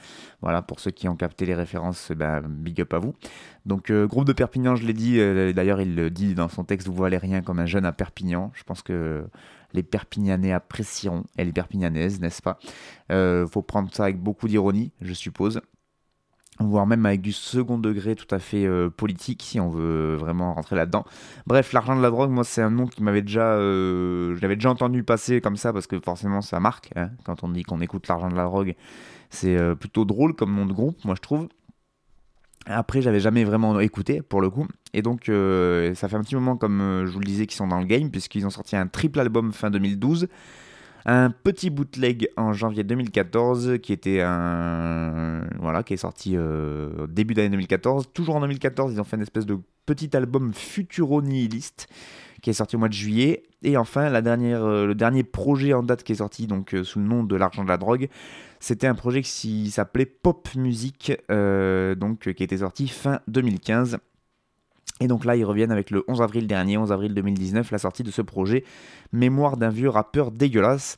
Voilà, pour ceux qui ont capté les références, ben, big up à vous. Donc, groupe de Perpignan, je l'ai dit, d'ailleurs il le dit dans son texte, vous valez rien comme un jeune à Perpignan. Je pense que les Perpignanais apprécieront, et les Perpignanaises, n'est-ce pas? Faut prendre ça avec beaucoup d'ironie, je suppose voire même avec du second degré tout à fait euh, politique si on veut vraiment rentrer là-dedans. Bref, l'argent de la drogue, moi c'est un nom qui m'avait déjà, euh, je l'avais déjà entendu passer comme ça parce que forcément ça marque hein, quand on dit qu'on écoute l'argent de la drogue. C'est euh, plutôt drôle comme nom de groupe, moi je trouve. Après, j'avais jamais vraiment écouté pour le coup, et donc ça fait un petit moment, comme je vous le disais, qu'ils sont dans le game puisqu'ils ont sorti un triple album fin 2012 un petit bootleg en janvier 2014 qui était un voilà qui est sorti euh, début d'année 2014 toujours en 2014 ils ont fait une espèce de petit album futuro nihiliste qui est sorti au mois de juillet. Et enfin la dernière euh, le dernier projet en date qui est sorti donc euh, sous le nom de l'argent de la drogue c'était un projet qui s'appelait Pop Music donc qui était sorti fin 2015 et donc là, ils reviennent avec le 11 avril dernier, 11 avril 2019, la sortie de ce projet Mémoire d'un vieux rappeur dégueulasse.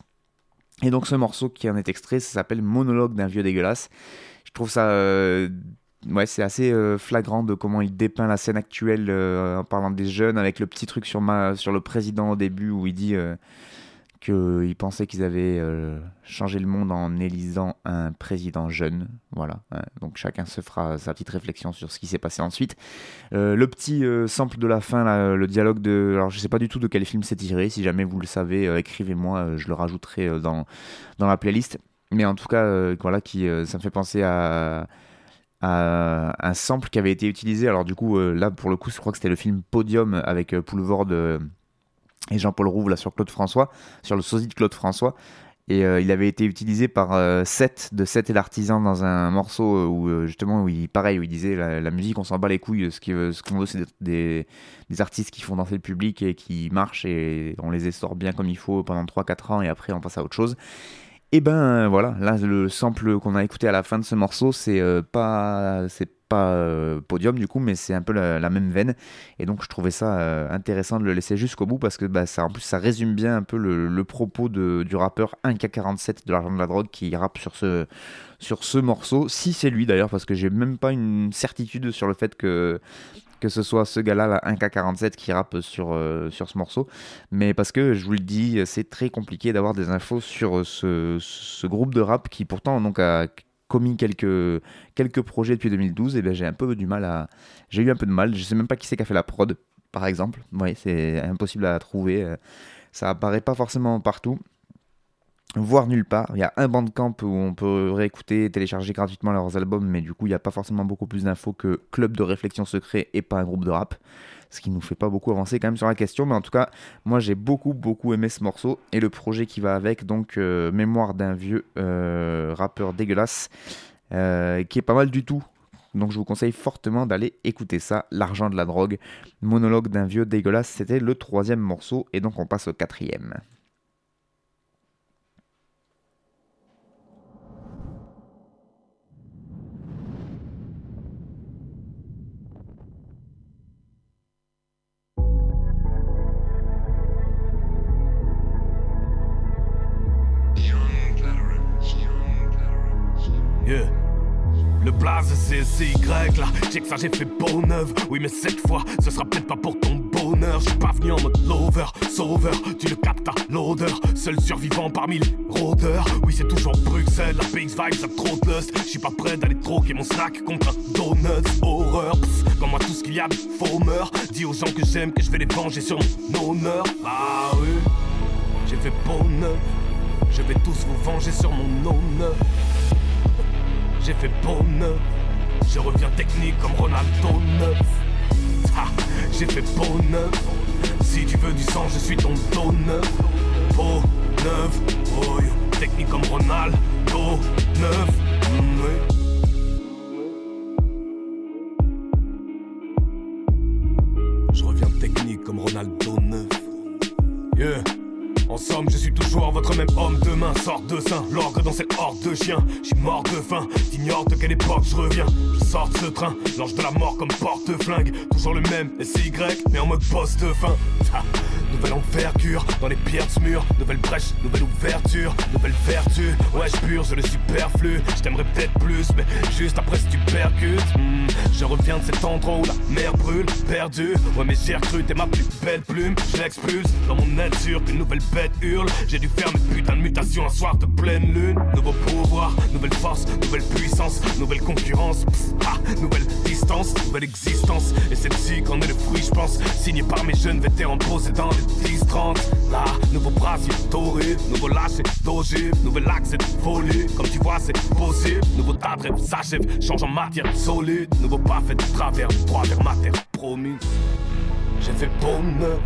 Et donc ce morceau qui en est extrait, ça s'appelle Monologue d'un vieux dégueulasse. Je trouve ça... Euh, ouais, c'est assez euh, flagrant de comment il dépeint la scène actuelle euh, en parlant des jeunes, avec le petit truc sur, sur le président au début où il dit qu'ils pensaient qu'ils avaient euh, changé le monde en élisant un président jeune. Voilà. Hein. Donc chacun se fera sa petite réflexion sur ce qui s'est passé ensuite. Euh, le petit euh, sample de la fin, le dialogue de. Alors je sais pas du tout de quel film c'est tiré. Si jamais vous le savez, écrivez-moi, je le rajouterai dans, dans la playlist. Mais en tout cas, voilà, qui, ça me fait penser à un sample qui avait été utilisé. Alors du coup, là pour le coup, je crois que c'était le film Podium avec Poulvord et Jean-Paul Rouve là sur Claude François, sur le sosie de Claude François. Et euh, il avait été utilisé par euh, Seth de Seth et l'artisan dans un morceau euh, où justement où il pareil où il disait la, musique on s'en bat les couilles ce qu'on ce veut c'est des, des, artistes qui font danser le public et qui marchent et on les essore bien comme il faut pendant 3-4 ans et après on passe à autre chose. Et ben voilà là le sample qu'on a écouté à la fin de ce morceau c'est pas c'est euh, podium du coup, mais c'est un peu la, même veine. Et donc je trouvais ça euh, intéressant de le laisser jusqu'au bout parce que bah, ça, en plus ça résume bien un peu le, propos de, du rappeur 1K47 de l'argent de la drogue qui rappe sur ce, sur ce morceau. Si c'est lui d'ailleurs, parce que j'ai même pas une certitude sur le fait que que ce soit ce gars-là, la 1K47, qui rappe sur, euh, sur ce morceau. Mais parce que, je vous le dis, c'est très compliqué d'avoir des infos sur ce, ce, groupe de rap qui pourtant donc, a commis quelques, quelques projets depuis 2012. Et ben j'ai un peu du mal à. J'ai eu un peu de mal. Je sais même pas qui c'est qui a fait la prod, par exemple. Oui, c'est impossible à trouver. Euh, ça apparaît pas forcément partout voire nulle part. Il y a un bandcamp où on peut réécouter télécharger gratuitement leurs albums, mais du coup, il n'y a pas forcément beaucoup plus d'infos que Club de réflexion secret et pas un groupe de rap. Ce qui nous fait pas beaucoup avancer quand même sur la question, mais en tout cas, moi j'ai beaucoup beaucoup aimé ce morceau et le projet qui va avec, donc euh, Mémoire d'un vieux euh, rappeur dégueulasse, euh, qui est pas mal du tout. Donc je vous conseille fortement d'aller écouter ça, L'argent de la drogue, monologue d'un vieux dégueulasse, c'était le troisième morceau et donc on passe au quatrième. Le blaze c'est Y là, j'ai que ça j'ai fait bonne Oui mais cette fois, ce sera peut-être pas pour ton bonheur. Je suis pas venu en mode lover, sauveur. Tu le captes à l'odeur, seul survivant parmi les rôdeurs. Oui c'est toujours Bruxelles, la PX vibe ça trop de lust. Je suis pas prêt d'aller troquer mon snack contre un donut Horreur, comme moi tout ce qu'il y a de faux meurt Dis aux gens que j'aime que je vais les venger sur mon honneur. Ah oui, j'ai fait bonheur Je vais tous vous venger sur mon honneur j'ai fait beau neuf. Je reviens technique comme Ronaldo neuf. j'ai fait beau neuf. Si tu veux du sang, je suis ton donneur. Beau neuf, oh technique comme Ronaldo neuf. Mm, même homme demain. Sort de sein, l'orgue dans cette horde de chiens. J'suis mort de faim, t'ignores de quelle époque je reviens. Je sors de ce train, l'ange de la mort comme porte-flingue. Toujours le même, SY, mais en mode poste de fin. Nouvelle envergure dans les pierres de mur. Nouvelle brèche, nouvelle ouverture, nouvelle vertu. Ouais, je purge le superflu. Je t'aimerais peut-être plus, mais juste après si tu percutes. Hmm, je reviens de cet endroit où la mer brûle, perdu. Ouais, mais j'ai recru, t'es ma plus belle plume. Je l'expulse dans mon nature qu'une nouvelle bête hurle. J'ai dû faire mes putains de mutations un soir de pleine lune. Nouveau pouvoir, nouvelle force, nouvelle puissance, nouvelle concurrence. ah, nouvelle distance, nouvelle existence. Et c'est ci qu'en est le fruit, je pense. Signé par mes jeunes vétérans posés dans les 10-30 Là, nouveau brasier doré, nouveau lâché d'ogive, nouvel accès de folie. Comme tu vois, c'est possible. Nouveau tas s'achève, change en matière solide. Nouveau pas fait de travers, droit vers ma terre promise. J'ai fait beau neuf,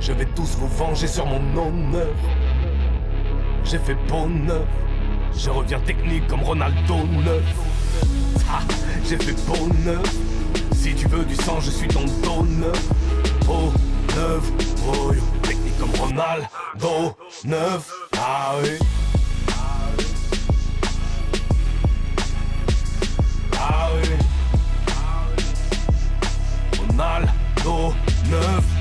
je vais tous vous venger sur mon honneur. J'ai fait beau neuf, je reviens technique comme Ronaldo neuf. j'ai fait beau neuf, si tu veux du sang, je suis ton donneur. Oh, 9 brouille, technique comme Ronaldo 9 ah oui. Ah oui. Ah, Ronaldo 9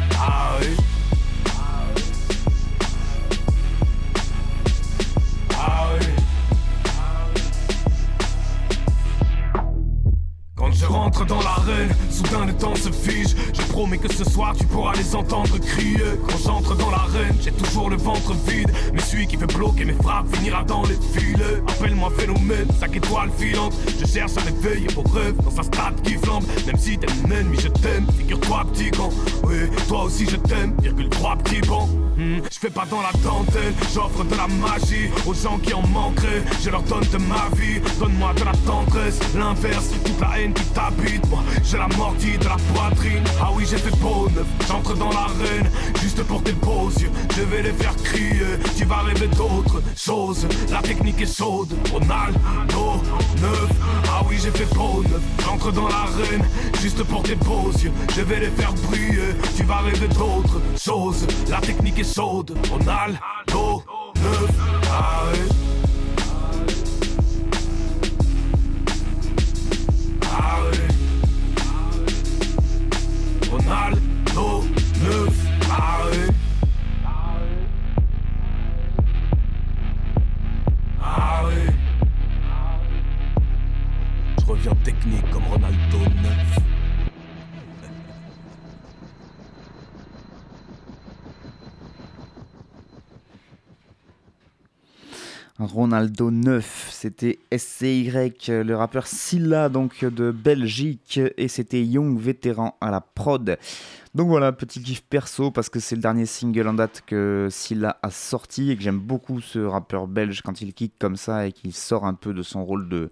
soudain le temps se fige. Je promets que ce soir tu pourras les entendre crier. Quand j'entre dans l'arène, j'ai toujours le ventre vide. Mais celui qui fait bloquer mes frappes finira dans les filets. Appelle-moi phénomène, 5 étoiles filantes. Je cherche à réveiller vos rêves dans sa stade qui flambe. Même si t'es mon ennemi, je t'aime. Figure-toi, petit con. Oui, toi aussi je t'aime. Virgule 3 petits bons. Hmm, je fais pas dans la dentelle, j'offre de la magie aux gens qui en manqueraient. Je leur donne de ma vie, donne-moi de la tendresse. L'inverse, toute la haine qui t'habite. Moi, j'ai la mordie de la poitrine. Ah oui, j'ai fait beau neuf, j'entre dans l'arène juste pour tes beaux yeux. Je vais les faire crier, tu vas rêver d'autres choses. La technique est chaude, Ronaldo neuf. Ah oui, j'ai fait beau neuf, j'entre dans l'arène juste pour tes beaux yeux. Je vais les faire briller, tu vas rêver d'autres choses. La technique est saude, on a Je reviens technique comme Ronaldo neuf. Ronaldo 9, c'était SCY, le rappeur Silla donc de Belgique et c'était Young vétéran à la prod. Donc voilà, petit kiff perso parce que c'est le dernier single en date que Silla a sorti et que j'aime beaucoup ce rappeur belge quand il kick comme ça et qu'il sort un peu de son rôle de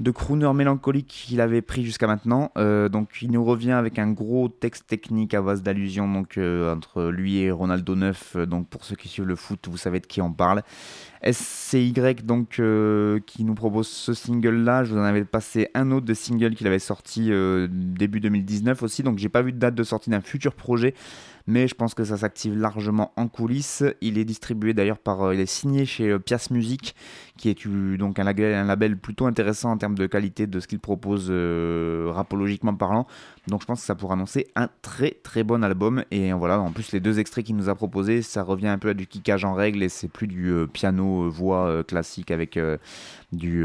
de crooner mélancolique qu'il avait pris jusqu'à maintenant. Euh, donc il nous revient avec un gros texte technique à base d'allusions euh, entre lui et Ronaldo 9. Euh, donc pour ceux qui suivent le foot, vous savez de qui on parle. SCY donc qui nous propose ce single là. Je vous en avais passé un autre de single qu'il avait sorti début 2019 aussi. Donc j'ai pas vu de date de sortie d'un futur projet mais je pense que ça s'active largement en coulisses. Il est distribué d'ailleurs par, euh, il est signé chez euh, Pias Music, qui est donc un label, plutôt intéressant en termes de qualité de ce qu'il propose euh, rapologiquement parlant. Donc je pense que ça pourrait annoncer un très très bon album. Et voilà, en plus les deux extraits qu'il nous a proposés, ça revient un peu à du kickage en règle et c'est plus du piano voix classique avec du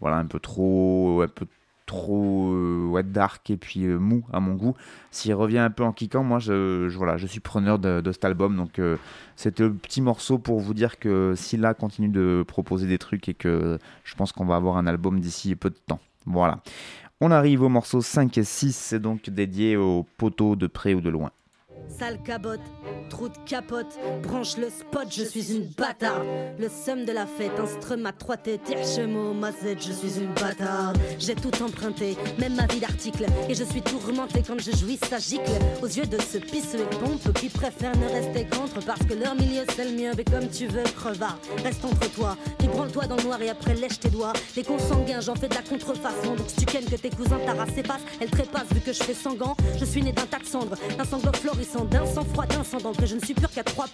voilà un peu trop un peu trop euh, dark et puis euh, mou à mon goût. S'il revient un peu en kickant, moi je, voilà, je suis preneur de, cet album. Donc euh, c'était le petit morceau pour vous dire que Silla continue de proposer des trucs et que je pense qu'on va avoir un album d'ici peu de temps. Voilà. On arrive au morceau 5 et 6, c'est donc dédié aux poteaux de près ou de loin. Sale cabote, trou de capote, branche le spot, je suis une bâtarde. Le somme de la fête, un strum à trois têtes, ma Z, je suis une bâtarde. J'ai tout emprunté, même ma vie d'article, et je suis tourmenté quand je jouis, ça gicle. Aux yeux de ce pisseux et pompe qui préfèrent ne rester contre parce que leur milieu c'est le mieux, mais comme tu veux, crevard. Reste entre toi, tu branle-toi dans le noir et après lèche tes doigts. Les consanguins, j'en fais de la contrefaçon, donc si tu kennes que tes cousins et passe, elle trépasse vu que je fais sanguin. Je suis né d'un cendres, d'un sanglot florissant d'un sang-froid, d'un sang que je ne suis plus qu'à 3%.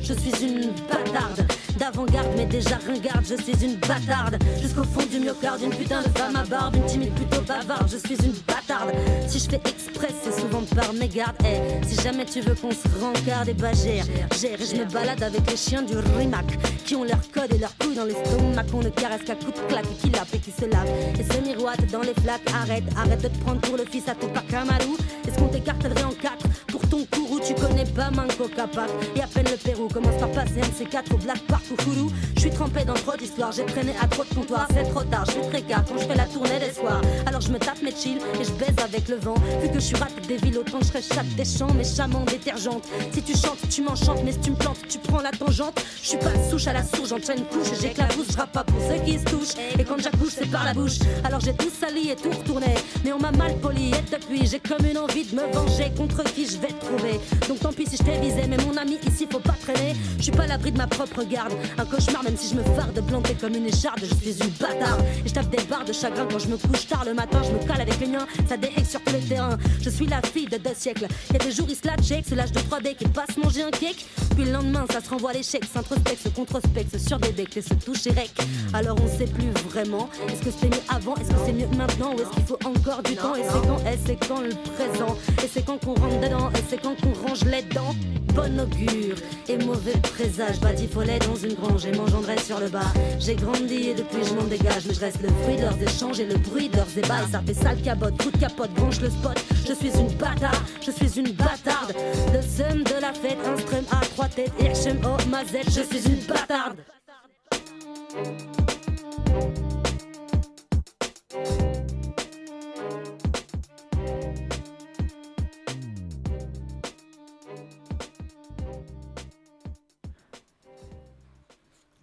Je suis une bâtarde d'avant-garde, mais déjà ringarde. Je suis une bâtarde jusqu'au fond du myocarde. Une putain de femme à barbe, une timide plutôt bavarde. Je suis une bâtarde. Si je fais express, c'est souvent par mégarde. Eh, si jamais tu veux qu'on se rencarde, et bah gère, gère. Et je me balade avec les chiens du rimac qui ont leur code et leur couilles dans l'estomac. On ne caresse qu'à coups de claque qui lappe et qui se lave. Et se miroite dans les flaques. Arrête, arrête de te prendre pour le fils à ton Kamalou. Est-ce qu'on t'écarterait en quatre pour ton courroux Tu connais pas Manco Capac. Et à peine le Pérou commence par passer un de ces quatre au Black Park ou Kourou. Je suis trempé dans trop d'histoires, j'ai traîné à trop de comptoirs. C'est trop tard, je suis précaire quand je fais la tournée des soirs. Alors je me tape mes chill et je baise avec le vent. Vu que je suis rapide des villes, autant je chatte des champs, méchamment détergente. Si tu chantes, tu m'enchantes, mais si tu me plantes, tu prends la tangente. Je suis pas souche à la souche, j'enchaîne une couche, j'éclabousse, je pas pour ceux qui se touchent. Et quand j'accouche, c'est par la bouche. Alors j'ai tout sali et tout retourné. Mais on m'a mal poli et depuis, j'ai comme une envie de me venger contre qui je vais trouver. Donc tant pis si je t'ai visé, mais mon ami ici faut pas traîner. Je suis pas l'abri de ma propre garde. Un cauchemar, même si je me farde de planter comme une écharde, je suis une bâtarde. Et je tape des barres de chagrin quand je me couche tard le matin, je me cale avec les miens, ça déhague sur tous les terrains. Je suis la fille de deux siècles. Y'a des jours, ils se la check, c'est l'âge de 3D qui passe manger un cake. Puis le lendemain, ça se renvoie à l'échec, s'introspecte, se controspecte, sur des becs et se touche et rec. Alors on sait plus vraiment. Est-ce que c'est mieux avant, est-ce que c'est mieux maintenant, ou est-ce qu'il faut encore du temps Et c'est quand, et c'est quand le présent, et c'est quand qu'on rentre dedans, et c'est quand qu'on range les dents. Bon augure et mauvais présage, pas follet dans une grange et m'engendrait sur le bas. J'ai grandi et depuis je m'en dégage, mais je reste le fruit de leurs échanges et le bruit de leurs ébats. Ça fait sale cabote, coup de capote, branche le spot. Je suis une bâtarde, je suis une bâtarde. Le seum de la fête, un strum à trois têtes, Hirschem, oh ma Z, je suis une bâtarde.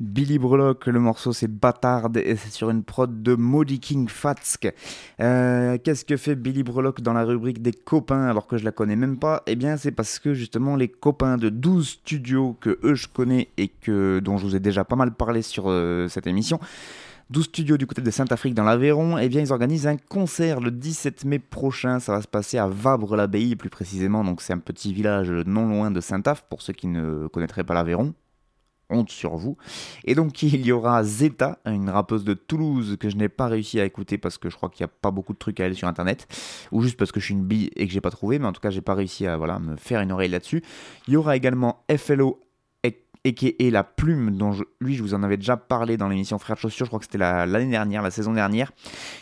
Billy Brelock, le morceau c'est Bâtarde et c'est sur une prod de Maudie King Fatsk. Euh, qu'est-ce que fait Billy Brelock dans la rubrique des copains alors que je la connais même pas? Eh bien c'est parce que justement les copains de 12 studios que eux je connais et que, dont je vous ai déjà pas mal parlé sur euh, cette émission, 12 studios du côté de Saint-Afrique dans l'Aveyron, eh bien ils organisent un concert le 17 mai prochain. Ça va se passer à Vabre-l'Abbaye plus précisément. Donc c'est un petit village non loin de Saint-Af pour ceux qui ne connaîtraient pas l'Aveyron. Honte sur vous. Et donc (laughs) il y aura Zeta, une rappeuse de Toulouse que je n'ai pas réussi à écouter parce que je crois qu'il n'y a pas beaucoup de trucs à elle sur internet, ou juste parce que je suis une bille et que j'ai pas trouvé, mais en tout cas j'ai pas réussi à voilà, me faire une oreille là-dessus. Il y aura également FLO et qui est la plume dont lui je vous en avais déjà parlé dans l'émission Frères de Chaussures, je crois que c'était l'année dernière, la saison dernière,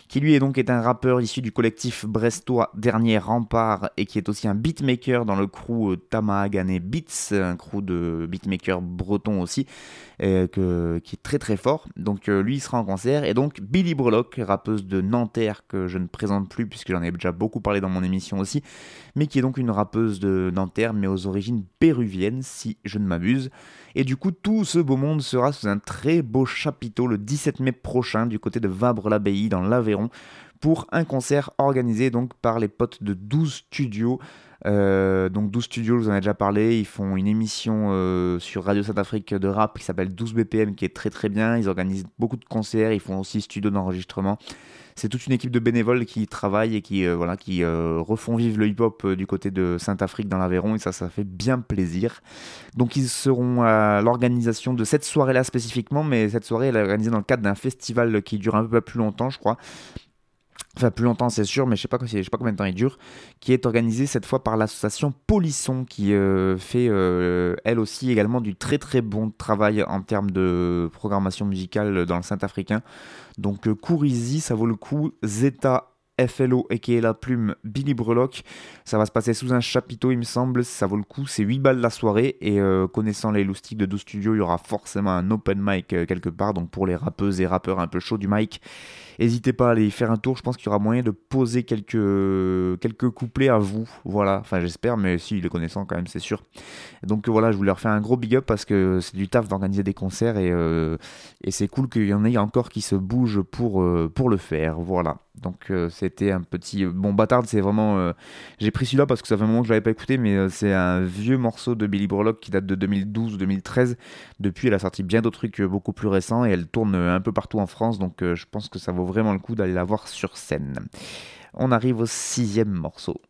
qui lui est donc est un rappeur issu du collectif brestois Dernier Rempart et qui est aussi un beatmaker dans le crew euh, Tamahagane Beats, un crew de beatmakers bretons aussi, qui est très très fort. Donc euh, lui il sera en concert et donc Billy Brelock, rappeuse de Nanterre que je ne présente plus puisque j'en ai déjà beaucoup parlé dans mon émission aussi, mais qui est donc une rappeuse de Nanterre mais aux origines péruviennes si je ne m'abuse. Et du coup, tout ce beau monde sera sous un très beau chapiteau le 17 mai prochain du côté de Vabre-l'Abbaye dans l'Aveyron pour un concert organisé donc par les potes de 12 studios. Euh, donc 12 studios, je vous en ai déjà parlé, ils font une émission euh, sur Radio Saint-Afrique de rap qui s'appelle 12 BPM qui est très très bien, ils organisent beaucoup de concerts, ils font aussi studio d'enregistrement c'est toute une équipe de bénévoles qui travaillent et qui, euh, voilà, qui euh, refont vivre le hip-hop euh, du côté de Saint-Afrique dans l'Aveyron et ça, ça fait bien plaisir. Donc ils seront à l'organisation de cette soirée-là spécifiquement, mais cette soirée elle est organisée dans le cadre d'un festival qui dure un peu plus longtemps, je crois enfin plus longtemps c'est sûr, mais je sais pas, je sais pas combien de temps il dure, qui est organisé cette fois par l'association Polisson, qui euh, fait euh, elle aussi également du très très bon travail en termes de programmation musicale dans le Saint-Africain. Donc euh, ça vaut le coup, Zeta FLO et qui est la plume Billy Brelock. Ça va se passer sous un chapiteau, il me semble. Ça vaut le coup. C'est 8 balles la soirée. Et connaissant les loustiques de 12 studios, il y aura forcément un open mic quelque part. Donc pour les rappeuses et rappeurs un peu chauds du mic, N'hésitez pas à aller y faire un tour. Je pense qu'il y aura moyen de poser quelques, quelques couplets à vous. Voilà. Enfin, j'espère, mais si, les connaissant quand même, c'est sûr. Donc voilà, je voulais leur faire un gros big up parce que c'est du taf d'organiser des concerts et, euh, et c'est cool qu'il y en ait encore qui se bougent pour, euh, pour le faire. Voilà. Donc euh, c'était un petit bon bâtard, c'est vraiment j'ai pris celui-là parce que ça fait un moment que je l'avais pas écouté mais c'est un vieux morceau de Billy Burlock qui date de 2012 ou 2013. Depuis elle a sorti bien d'autres trucs beaucoup plus récents et elle tourne un peu partout en France donc je pense que ça vaut vraiment le coup d'aller la voir sur scène. On arrive au sixième morceau.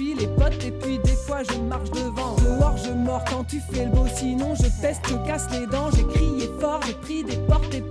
Les potes, et puis des fois je marche devant. Dehors je mords quand tu fais le beau, sinon je peste, je casse les dents. J'ai crié fort, j'ai pris des portes, et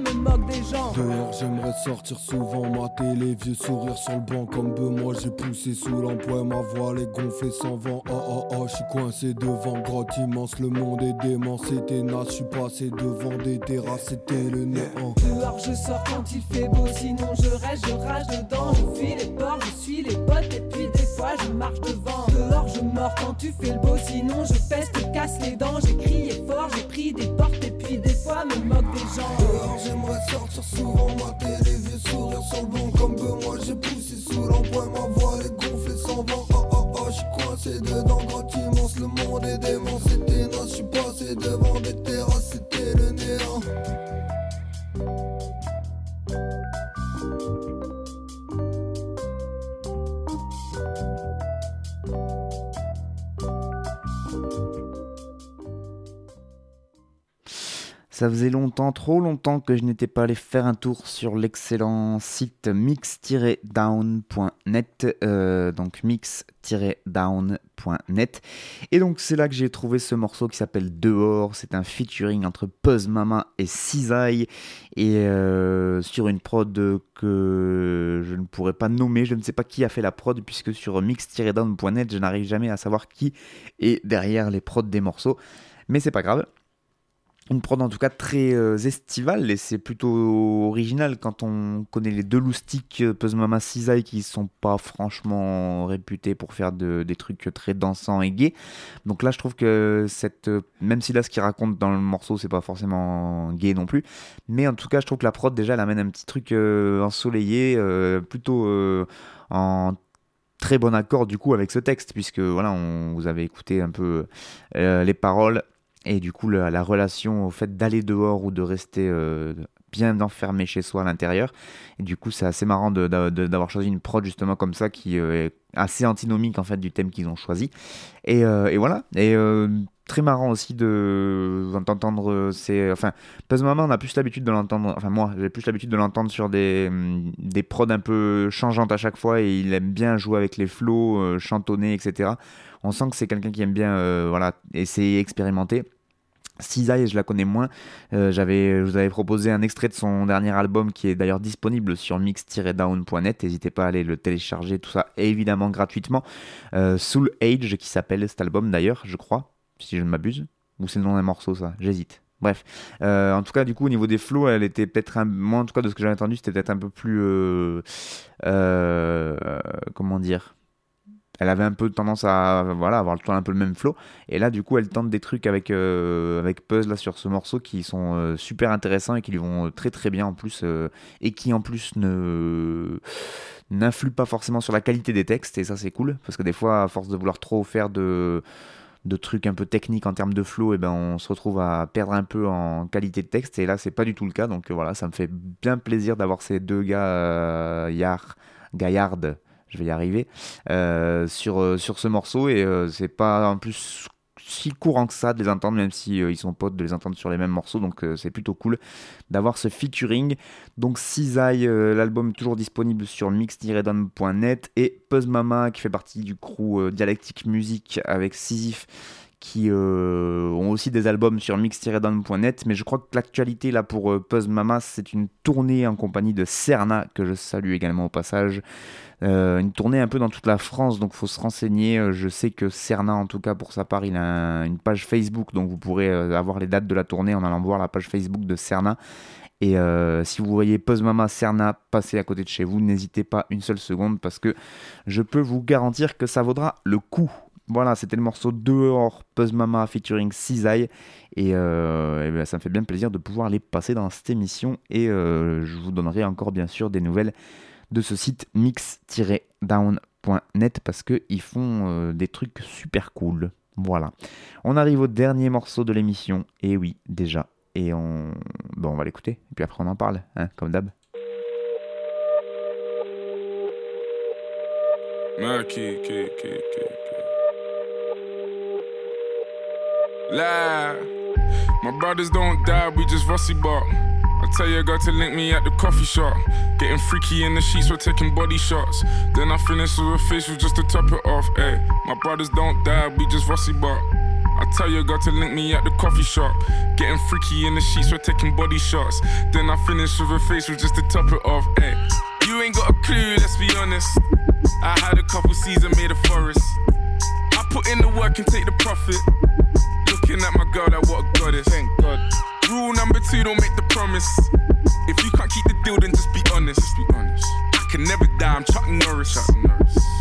me moque des gens. Dehors j'aimerais sortir souvent, mater les vieux sourires sur le banc comme. Moi j'ai poussé sous l'emploi, ma voile est gonflée sans vent. Oh oh oh, je suis coincé devant, grotte immense, le monde est dément, c'était naze. Je suis passé devant des terrasses, c'était le néant. Dehors je sors quand il fait beau, sinon je reste, je rage dedans. Je fuis les ports, je suis les potes, et puis des fois je marche devant. Dehors je mords quand tu fais le beau, sinon je peste, casse les dents. J'ai crié fort, j'ai pris des portes, et puis des Dehors j'aimerais sortir souvent, mater les vieux sourires sur le comme peu. Moi j'ai poussé sous l'emploi, ma voix est gonflée sans vent. Oh oh oh, j'suis coincé dedans, grotte immense, le monde est démon, c'était naze. J'suis passé devant des terrasses, Ça faisait longtemps, trop longtemps que je n'étais pas allé faire un tour sur l'excellent site mix-down.net, euh, donc mix-down.net. Et donc c'est là que j'ai trouvé ce morceau qui s'appelle Dehors. C'est un featuring entre Puzz Mama et Cisaille et euh, sur une prod que je ne pourrais pas nommer. Je ne sais pas qui a fait la prod puisque sur mix-down.net je n'arrive jamais à savoir qui est derrière les prods des morceaux. Mais c'est pas grave une prod en tout cas très euh, estivale et c'est plutôt original. Quand on connaît les deux loustiques euh, Mama Cisaille qui sont pas franchement réputés pour faire des trucs très dansants et gays. Donc là je trouve que cette euh, même si là ce qu'il raconte dans le morceau c'est pas forcément gay non plus, mais en tout cas je trouve que la prod déjà elle amène un petit truc euh, ensoleillé plutôt en très bon accord du coup avec ce texte puisque voilà on vous avez écouté un peu les paroles et du coup, la, relation au fait d'aller dehors ou de rester euh, bien enfermé chez soi à l'intérieur. Et du coup, c'est assez marrant d'avoir choisi une prod justement comme ça qui euh, est assez antinomique en fait du thème qu'ils ont choisi. Et, euh, et voilà. Et très marrant aussi de d'entendre c'est enfin Puzz Mama on a plus l'habitude de l'entendre enfin moi j'ai plus l'habitude de l'entendre sur des des prods un peu changeantes à chaque fois et il aime bien jouer avec les flows chantonner etc on sent que c'est quelqu'un qui aime bien voilà essayer expérimenter Cisaille, je la connais moins. Euh, j'avais, je vous avais proposé un extrait de son dernier album qui est d'ailleurs disponible sur mix-down.net. N'hésitez pas à aller le télécharger, tout ça évidemment gratuitement. Euh, Soul Age, qui s'appelle cet album d'ailleurs, je crois, si je ne m'abuse. Ou c'est le nom d'un morceau, ça J'hésite. Bref, euh, en tout cas, du coup, au niveau des flows, elle était peut-être un. Moi, en tout cas, de ce que j'avais entendu, c'était peut-être un peu plus. comment dire elle avait un peu tendance à voilà avoir un peu le même flow. Et là du coup elle tente des trucs avec euh, avec Puzz là sur ce morceau qui sont euh, super intéressants et qui lui vont très très bien en plus euh, et qui en plus ne n'influent pas forcément sur la qualité des textes. Et ça c'est cool parce que des fois à force de vouloir trop faire de de trucs un peu techniques en termes de flow et ben on se retrouve à perdre un peu en qualité de texte. Et là c'est pas du tout le cas. Donc voilà ça me fait bien plaisir d'avoir ces deux gars Gaillard je vais y arriver, euh, sur, euh, sur ce morceau. Et euh, c'est pas en plus si courant que ça de les entendre, même si ils sont potes, de les entendre sur les mêmes morceaux. Donc c'est plutôt cool d'avoir ce featuring. Donc Cisaille, l'album toujours disponible sur mix-down.net et Puzz Mama qui fait partie du crew Dialectic Music avec Sisyphe qui ont aussi des albums sur mix-down.net, mais je crois que l'actualité là pour euh, Mama, c'est une tournée en compagnie de Cerna, que je salue également au passage, euh, une tournée un peu dans toute la France, donc faut se renseigner. Euh, je sais que Cerna, en tout cas pour sa part, il a une page Facebook, donc vous pourrez euh, avoir les dates de la tournée en allant voir la page Facebook de Cerna. Et si vous voyez Puzz Mama Cerna passer à côté de chez vous, n'hésitez pas une seule seconde parce que je peux vous garantir que ça vaudra le coup. Voilà, c'était le morceau Dehors Puzz Mama featuring Cisaille. Et, ben, ça me fait bien plaisir de pouvoir les passer dans cette émission. Et je vous donnerai encore bien sûr des nouvelles de ce site mix-down.net parce qu'ils font euh, des trucs super cool. Voilà. On arrive au dernier morceau de l'émission. Et oui, déjà. Et on, on va l'écouter. Et puis après, on en parle, hein, comme d'hab. My brothers don't die, we just rusty I tell your girl to link me at the coffee shop. Getting freaky in the sheets, we're taking body shots. Then I finish with a facial just to top it off. Ayy, my brothers don't die, we just rusty but. I tell your girl to link me at the coffee shop. Getting freaky in the sheets, we're taking body shots. Then I finish with a facial just to top it off. Ayy, you ain't got a clue, let's be honest. I had a couple seasons made a forest. I put in the work and take the profit. Looking at my girl, like what a goddess. Thank God. Rule number two, don't make the promise. If you can't keep the deal, then just be honest. Just be honest. I can never die, I'm Chuck Norris. Chuck Norris.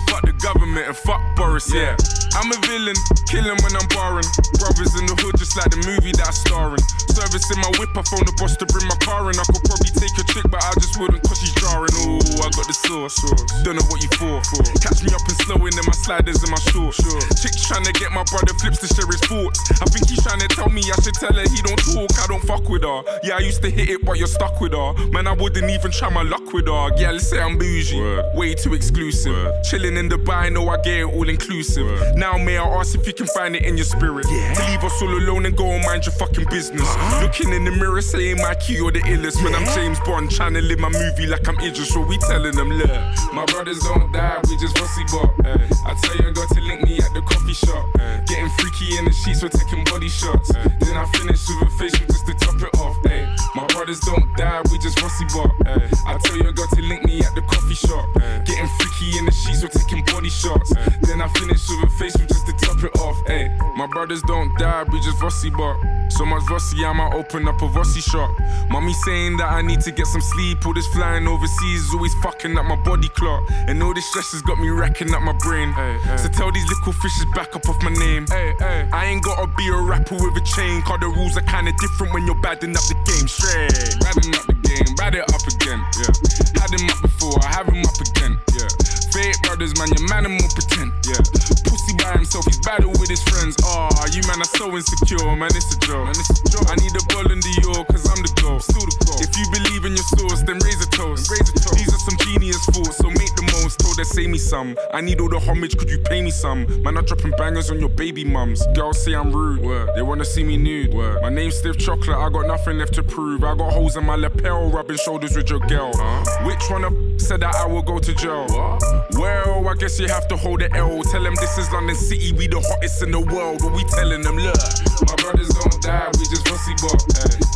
Government and fuck Boris, yeah. I'm a villain, killing when I'm barring. Brothers in the hood, just like the movie that I'm starring. Service in my whip, I phone the boss to bring my car in. I could probably take a chick, but I just wouldn't cause she's jarring. Ooh, I got the sauce. Don't know what you for. Catch me up and slowing in my sliders and my shorts. Chick's trying to get my brother flips to share his thoughts. I think he's trying to tell me I should tell her he don't talk, I don't fuck with her. Yeah, I used to hit it, but you're stuck with her. Man, I wouldn't even try my luck with her. Yeah, let's say I'm bougie. Word. Way too exclusive. Word. Chilling in the back I know I get it all inclusive. Now, may I ask if you can find it in your spirit? To leave us all alone and go and mind your fucking business. Uh-huh. Looking in the mirror, saying my key or the illest. When I'm James Bond, trying to live my movie like I'm Idris, so we telling them, look, my brothers don't die, we just fussy bop. I tell you, I got to link me at the coffee shop. Getting freaky in the sheets, we're taking body shots. Then I finish with a facial just to top it off. Ay. My brothers don't die, we just fussy bop. Eh. I tell you, I got to link me at the coffee shop. Eh. Getting freaky in the sheets, we're taking body shots. Eh. Then I finish with a facial just to top it off. Ay. My brothers don't die, we just fussy bop. So much fussy, I might open up a fussy shop. Mommy saying that I need to get some sleep. All this flying overseas is always fucking up my body clock. And all this stress has got me racking up my brain. So tell these little fishes back up off my name. I ain't gotta be a rapper with a chain. Cause the rules are kinda different when you're badding up the game. Straight. Badding up the game, bad it up again. Yeah. Had him up before, I have him up again. Yeah. Fake brothers, man, your man and more pretend. Yeah. Pussy by himself, he's battle with his friends. Ah, oh, you man are so insecure, man, it's a joke. Man, it's a joke. I need a ball in the York, cause I'm the goal. Still the goal. If you believe in your source, then raise a toast. Raise a toast. These are some genius thoughts, so make the most. Told her, say me some. I need all the homage, could you pay me some? Man, I'm dropping bangers on your baby mums. Girls say I'm rude, Word. they wanna see me nude. Word. My name's Stiff Chocolate, I got nothing left to prove. I got holes in my lapel, rubbing shoulders with your girl. Huh? Which one of said that I will go to jail? What? Well, I guess you have to hold the L. Tell them this is London City, we the hottest in the world. What we telling them, look, my brothers don't die, we just fussy bop.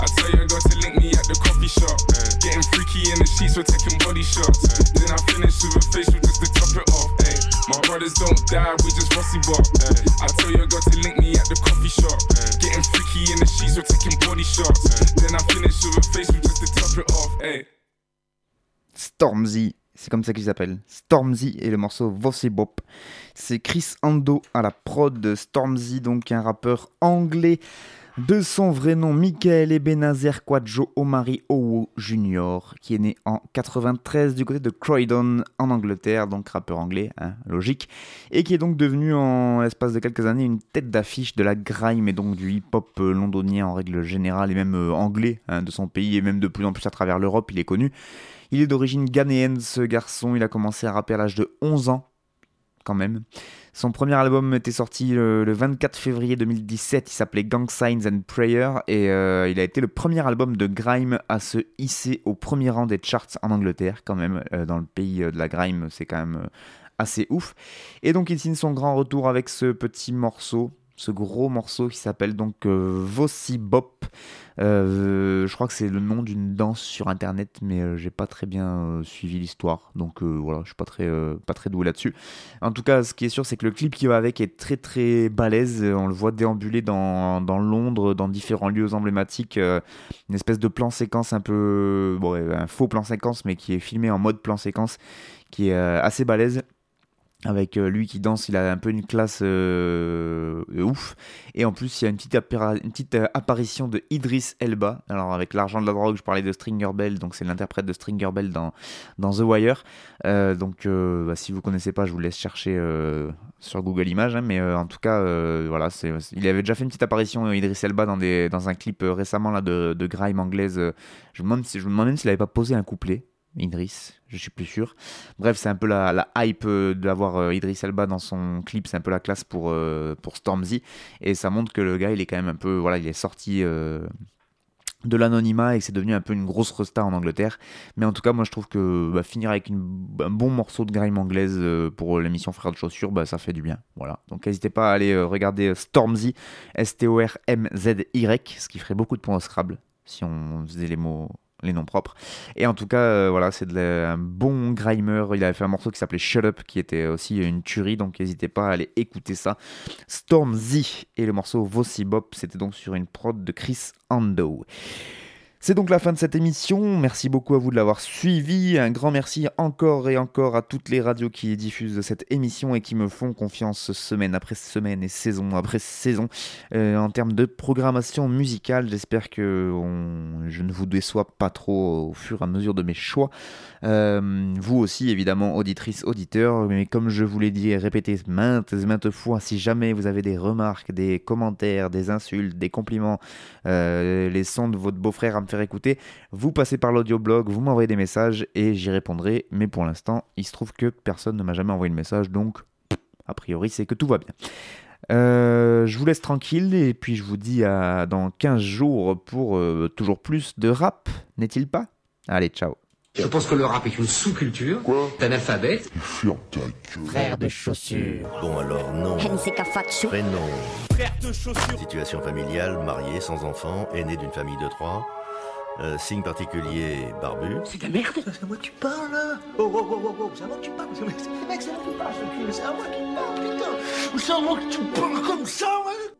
I tell you, I to link me at the coffee shop. Getting freaky in the sheets, we're taking body shots. Then I finish with a facial just to top it off. Eh. My brothers don't die, we just fussy bop. I tell you, I to link me at the coffee shop. Getting freaky in the sheets, we're taking body shots. Then I finish with a facial just to top it off. Eh. Stormzy, c'est comme ça qu'il s'appelle. Stormzy et le morceau Vossy Bop. C'est Chris Ando à la prod. Stormzy, donc un rappeur anglais de son vrai nom Michael Ebenezer Quadjo Omari Owo Jr., qui est né en 93 du côté de Croydon en Angleterre, donc rappeur anglais, hein, logique, et qui est donc devenu en l'espace de quelques années une tête d'affiche de la grime et donc du hip-hop londonien en règle générale et même euh, anglais hein, de son pays et même de plus en plus à travers l'Europe, il est connu. Il est d'origine ghanéenne ce garçon, il a commencé à rapper à l'âge de 11 ans quand même. Son premier album était sorti le, le 24 février 2017, il s'appelait Gang Signs and Prayer et euh, il a été le premier album de grime à se hisser au premier rang des charts en Angleterre quand même, euh, dans le pays de la grime c'est quand même euh, assez ouf. Et donc il signe son grand retour avec ce petit morceau, ce gros morceau qui s'appelle donc euh, Vossy Bop. Euh, je crois que c'est le nom d'une danse sur internet, mais euh, j'ai pas très bien euh, suivi l'histoire, donc euh, voilà, je suis pas très, doué là-dessus. En tout cas, ce qui est sûr, c'est que le clip qui va avec est très très balèze. On le voit déambuler dans, dans Londres, dans différents lieux emblématiques, une espèce de plan séquence un peu, bon, un faux plan séquence, mais qui est filmé en mode plan séquence, qui est assez balèze avec euh, lui qui danse, il a un peu une classe euh, ouf. Et en plus, il y a une petite, euh, apparition de Idris Elba. Alors, avec l'argent de la drogue, je parlais de Stringer Bell, donc c'est l'interprète de Stringer Bell dans, dans The Wire. Euh, donc, bah, si vous connaissez pas, je vous laisse chercher sur Google Images. hein, mais en tout cas, voilà, il avait déjà fait une petite apparition, Idris Elba, dans, un clip récemment là, de, grime anglaise. je, me demande je même s'il avait pas posé un couplet. Idris, je suis plus sûr. Bref, c'est un peu la, la hype euh, d'avoir euh, Idris Elba dans son clip, c'est un peu la classe pour, euh, pour Stormzy. Et ça montre que le gars, il est quand même un peu. Voilà, il est sorti. de l'anonymat et c'est devenu un peu une grosse resta en Angleterre. Mais en tout cas, moi je trouve que bah, finir avec un bon morceau de grime anglaise pour l'émission Frères de Chaussures, bah, ça fait du bien. Voilà. Donc n'hésitez pas à aller regarder Stormzy, S-T-O-R-M-Z-Y, ce qui ferait beaucoup de points au Scrabble si on faisait les mots les noms propres. Et en tout cas, euh, voilà, c'est un bon grimer. Il avait fait un morceau qui s'appelait Shut Up, qui était aussi une tuerie, donc n'hésitez pas à aller écouter ça. Stormzy et le morceau Vossy Bop, c'était donc sur une prod de Chris Ando. C'est donc la fin de cette émission. Merci beaucoup à vous de l'avoir suivi. Un grand merci encore et encore à toutes les radios qui diffusent cette émission et qui me font confiance semaine après semaine et saison après saison. Euh, en termes de programmation musicale, j'espère que je ne vous déçois pas trop au fur et à mesure de mes choix. Euh, vous aussi, évidemment, auditrices, auditeurs, mais comme je vous l'ai dit et répété maintes et maintes fois, si jamais vous avez des remarques, des commentaires, des insultes, des compliments, euh, les sons de votre beau-frère faire écouter, vous passez par l'audioblog, vous m'envoyez des messages et j'y répondrai. Mais pour l'instant, il se trouve que personne ne m'a jamais envoyé de message, donc a priori, c'est que tout va bien. Euh, je vous laisse tranquille et puis je vous dis à dans 15 jours pour euh, toujours plus de rap, n'est-il pas? Allez, ciao. Je pense que le rap est une sous-culture d'analphabète. Frère de chaussures. Bon alors non. Prénom. Frère de chaussures. Situation familiale, marié, sans enfant, aîné d'une famille de trois. Euh, signe particulier, barbu. C'est de la merde C'est à moi que tu parles là Oh oh oh oh oh, c'est à moi que tu parles Mec, c'est à moi que tu parles, ce c'est à moi que tu parles, putain C'est à moi que tu parles comme ça, ouais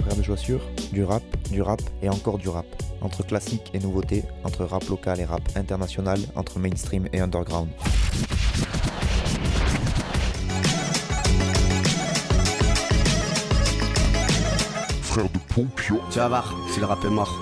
Frère de chaussures, du rap, du rap et encore du rap. Entre classique et nouveauté, entre rap local et rap international, entre mainstream et underground. Frère de Pompion. Tu vas voir, si le rap est mort,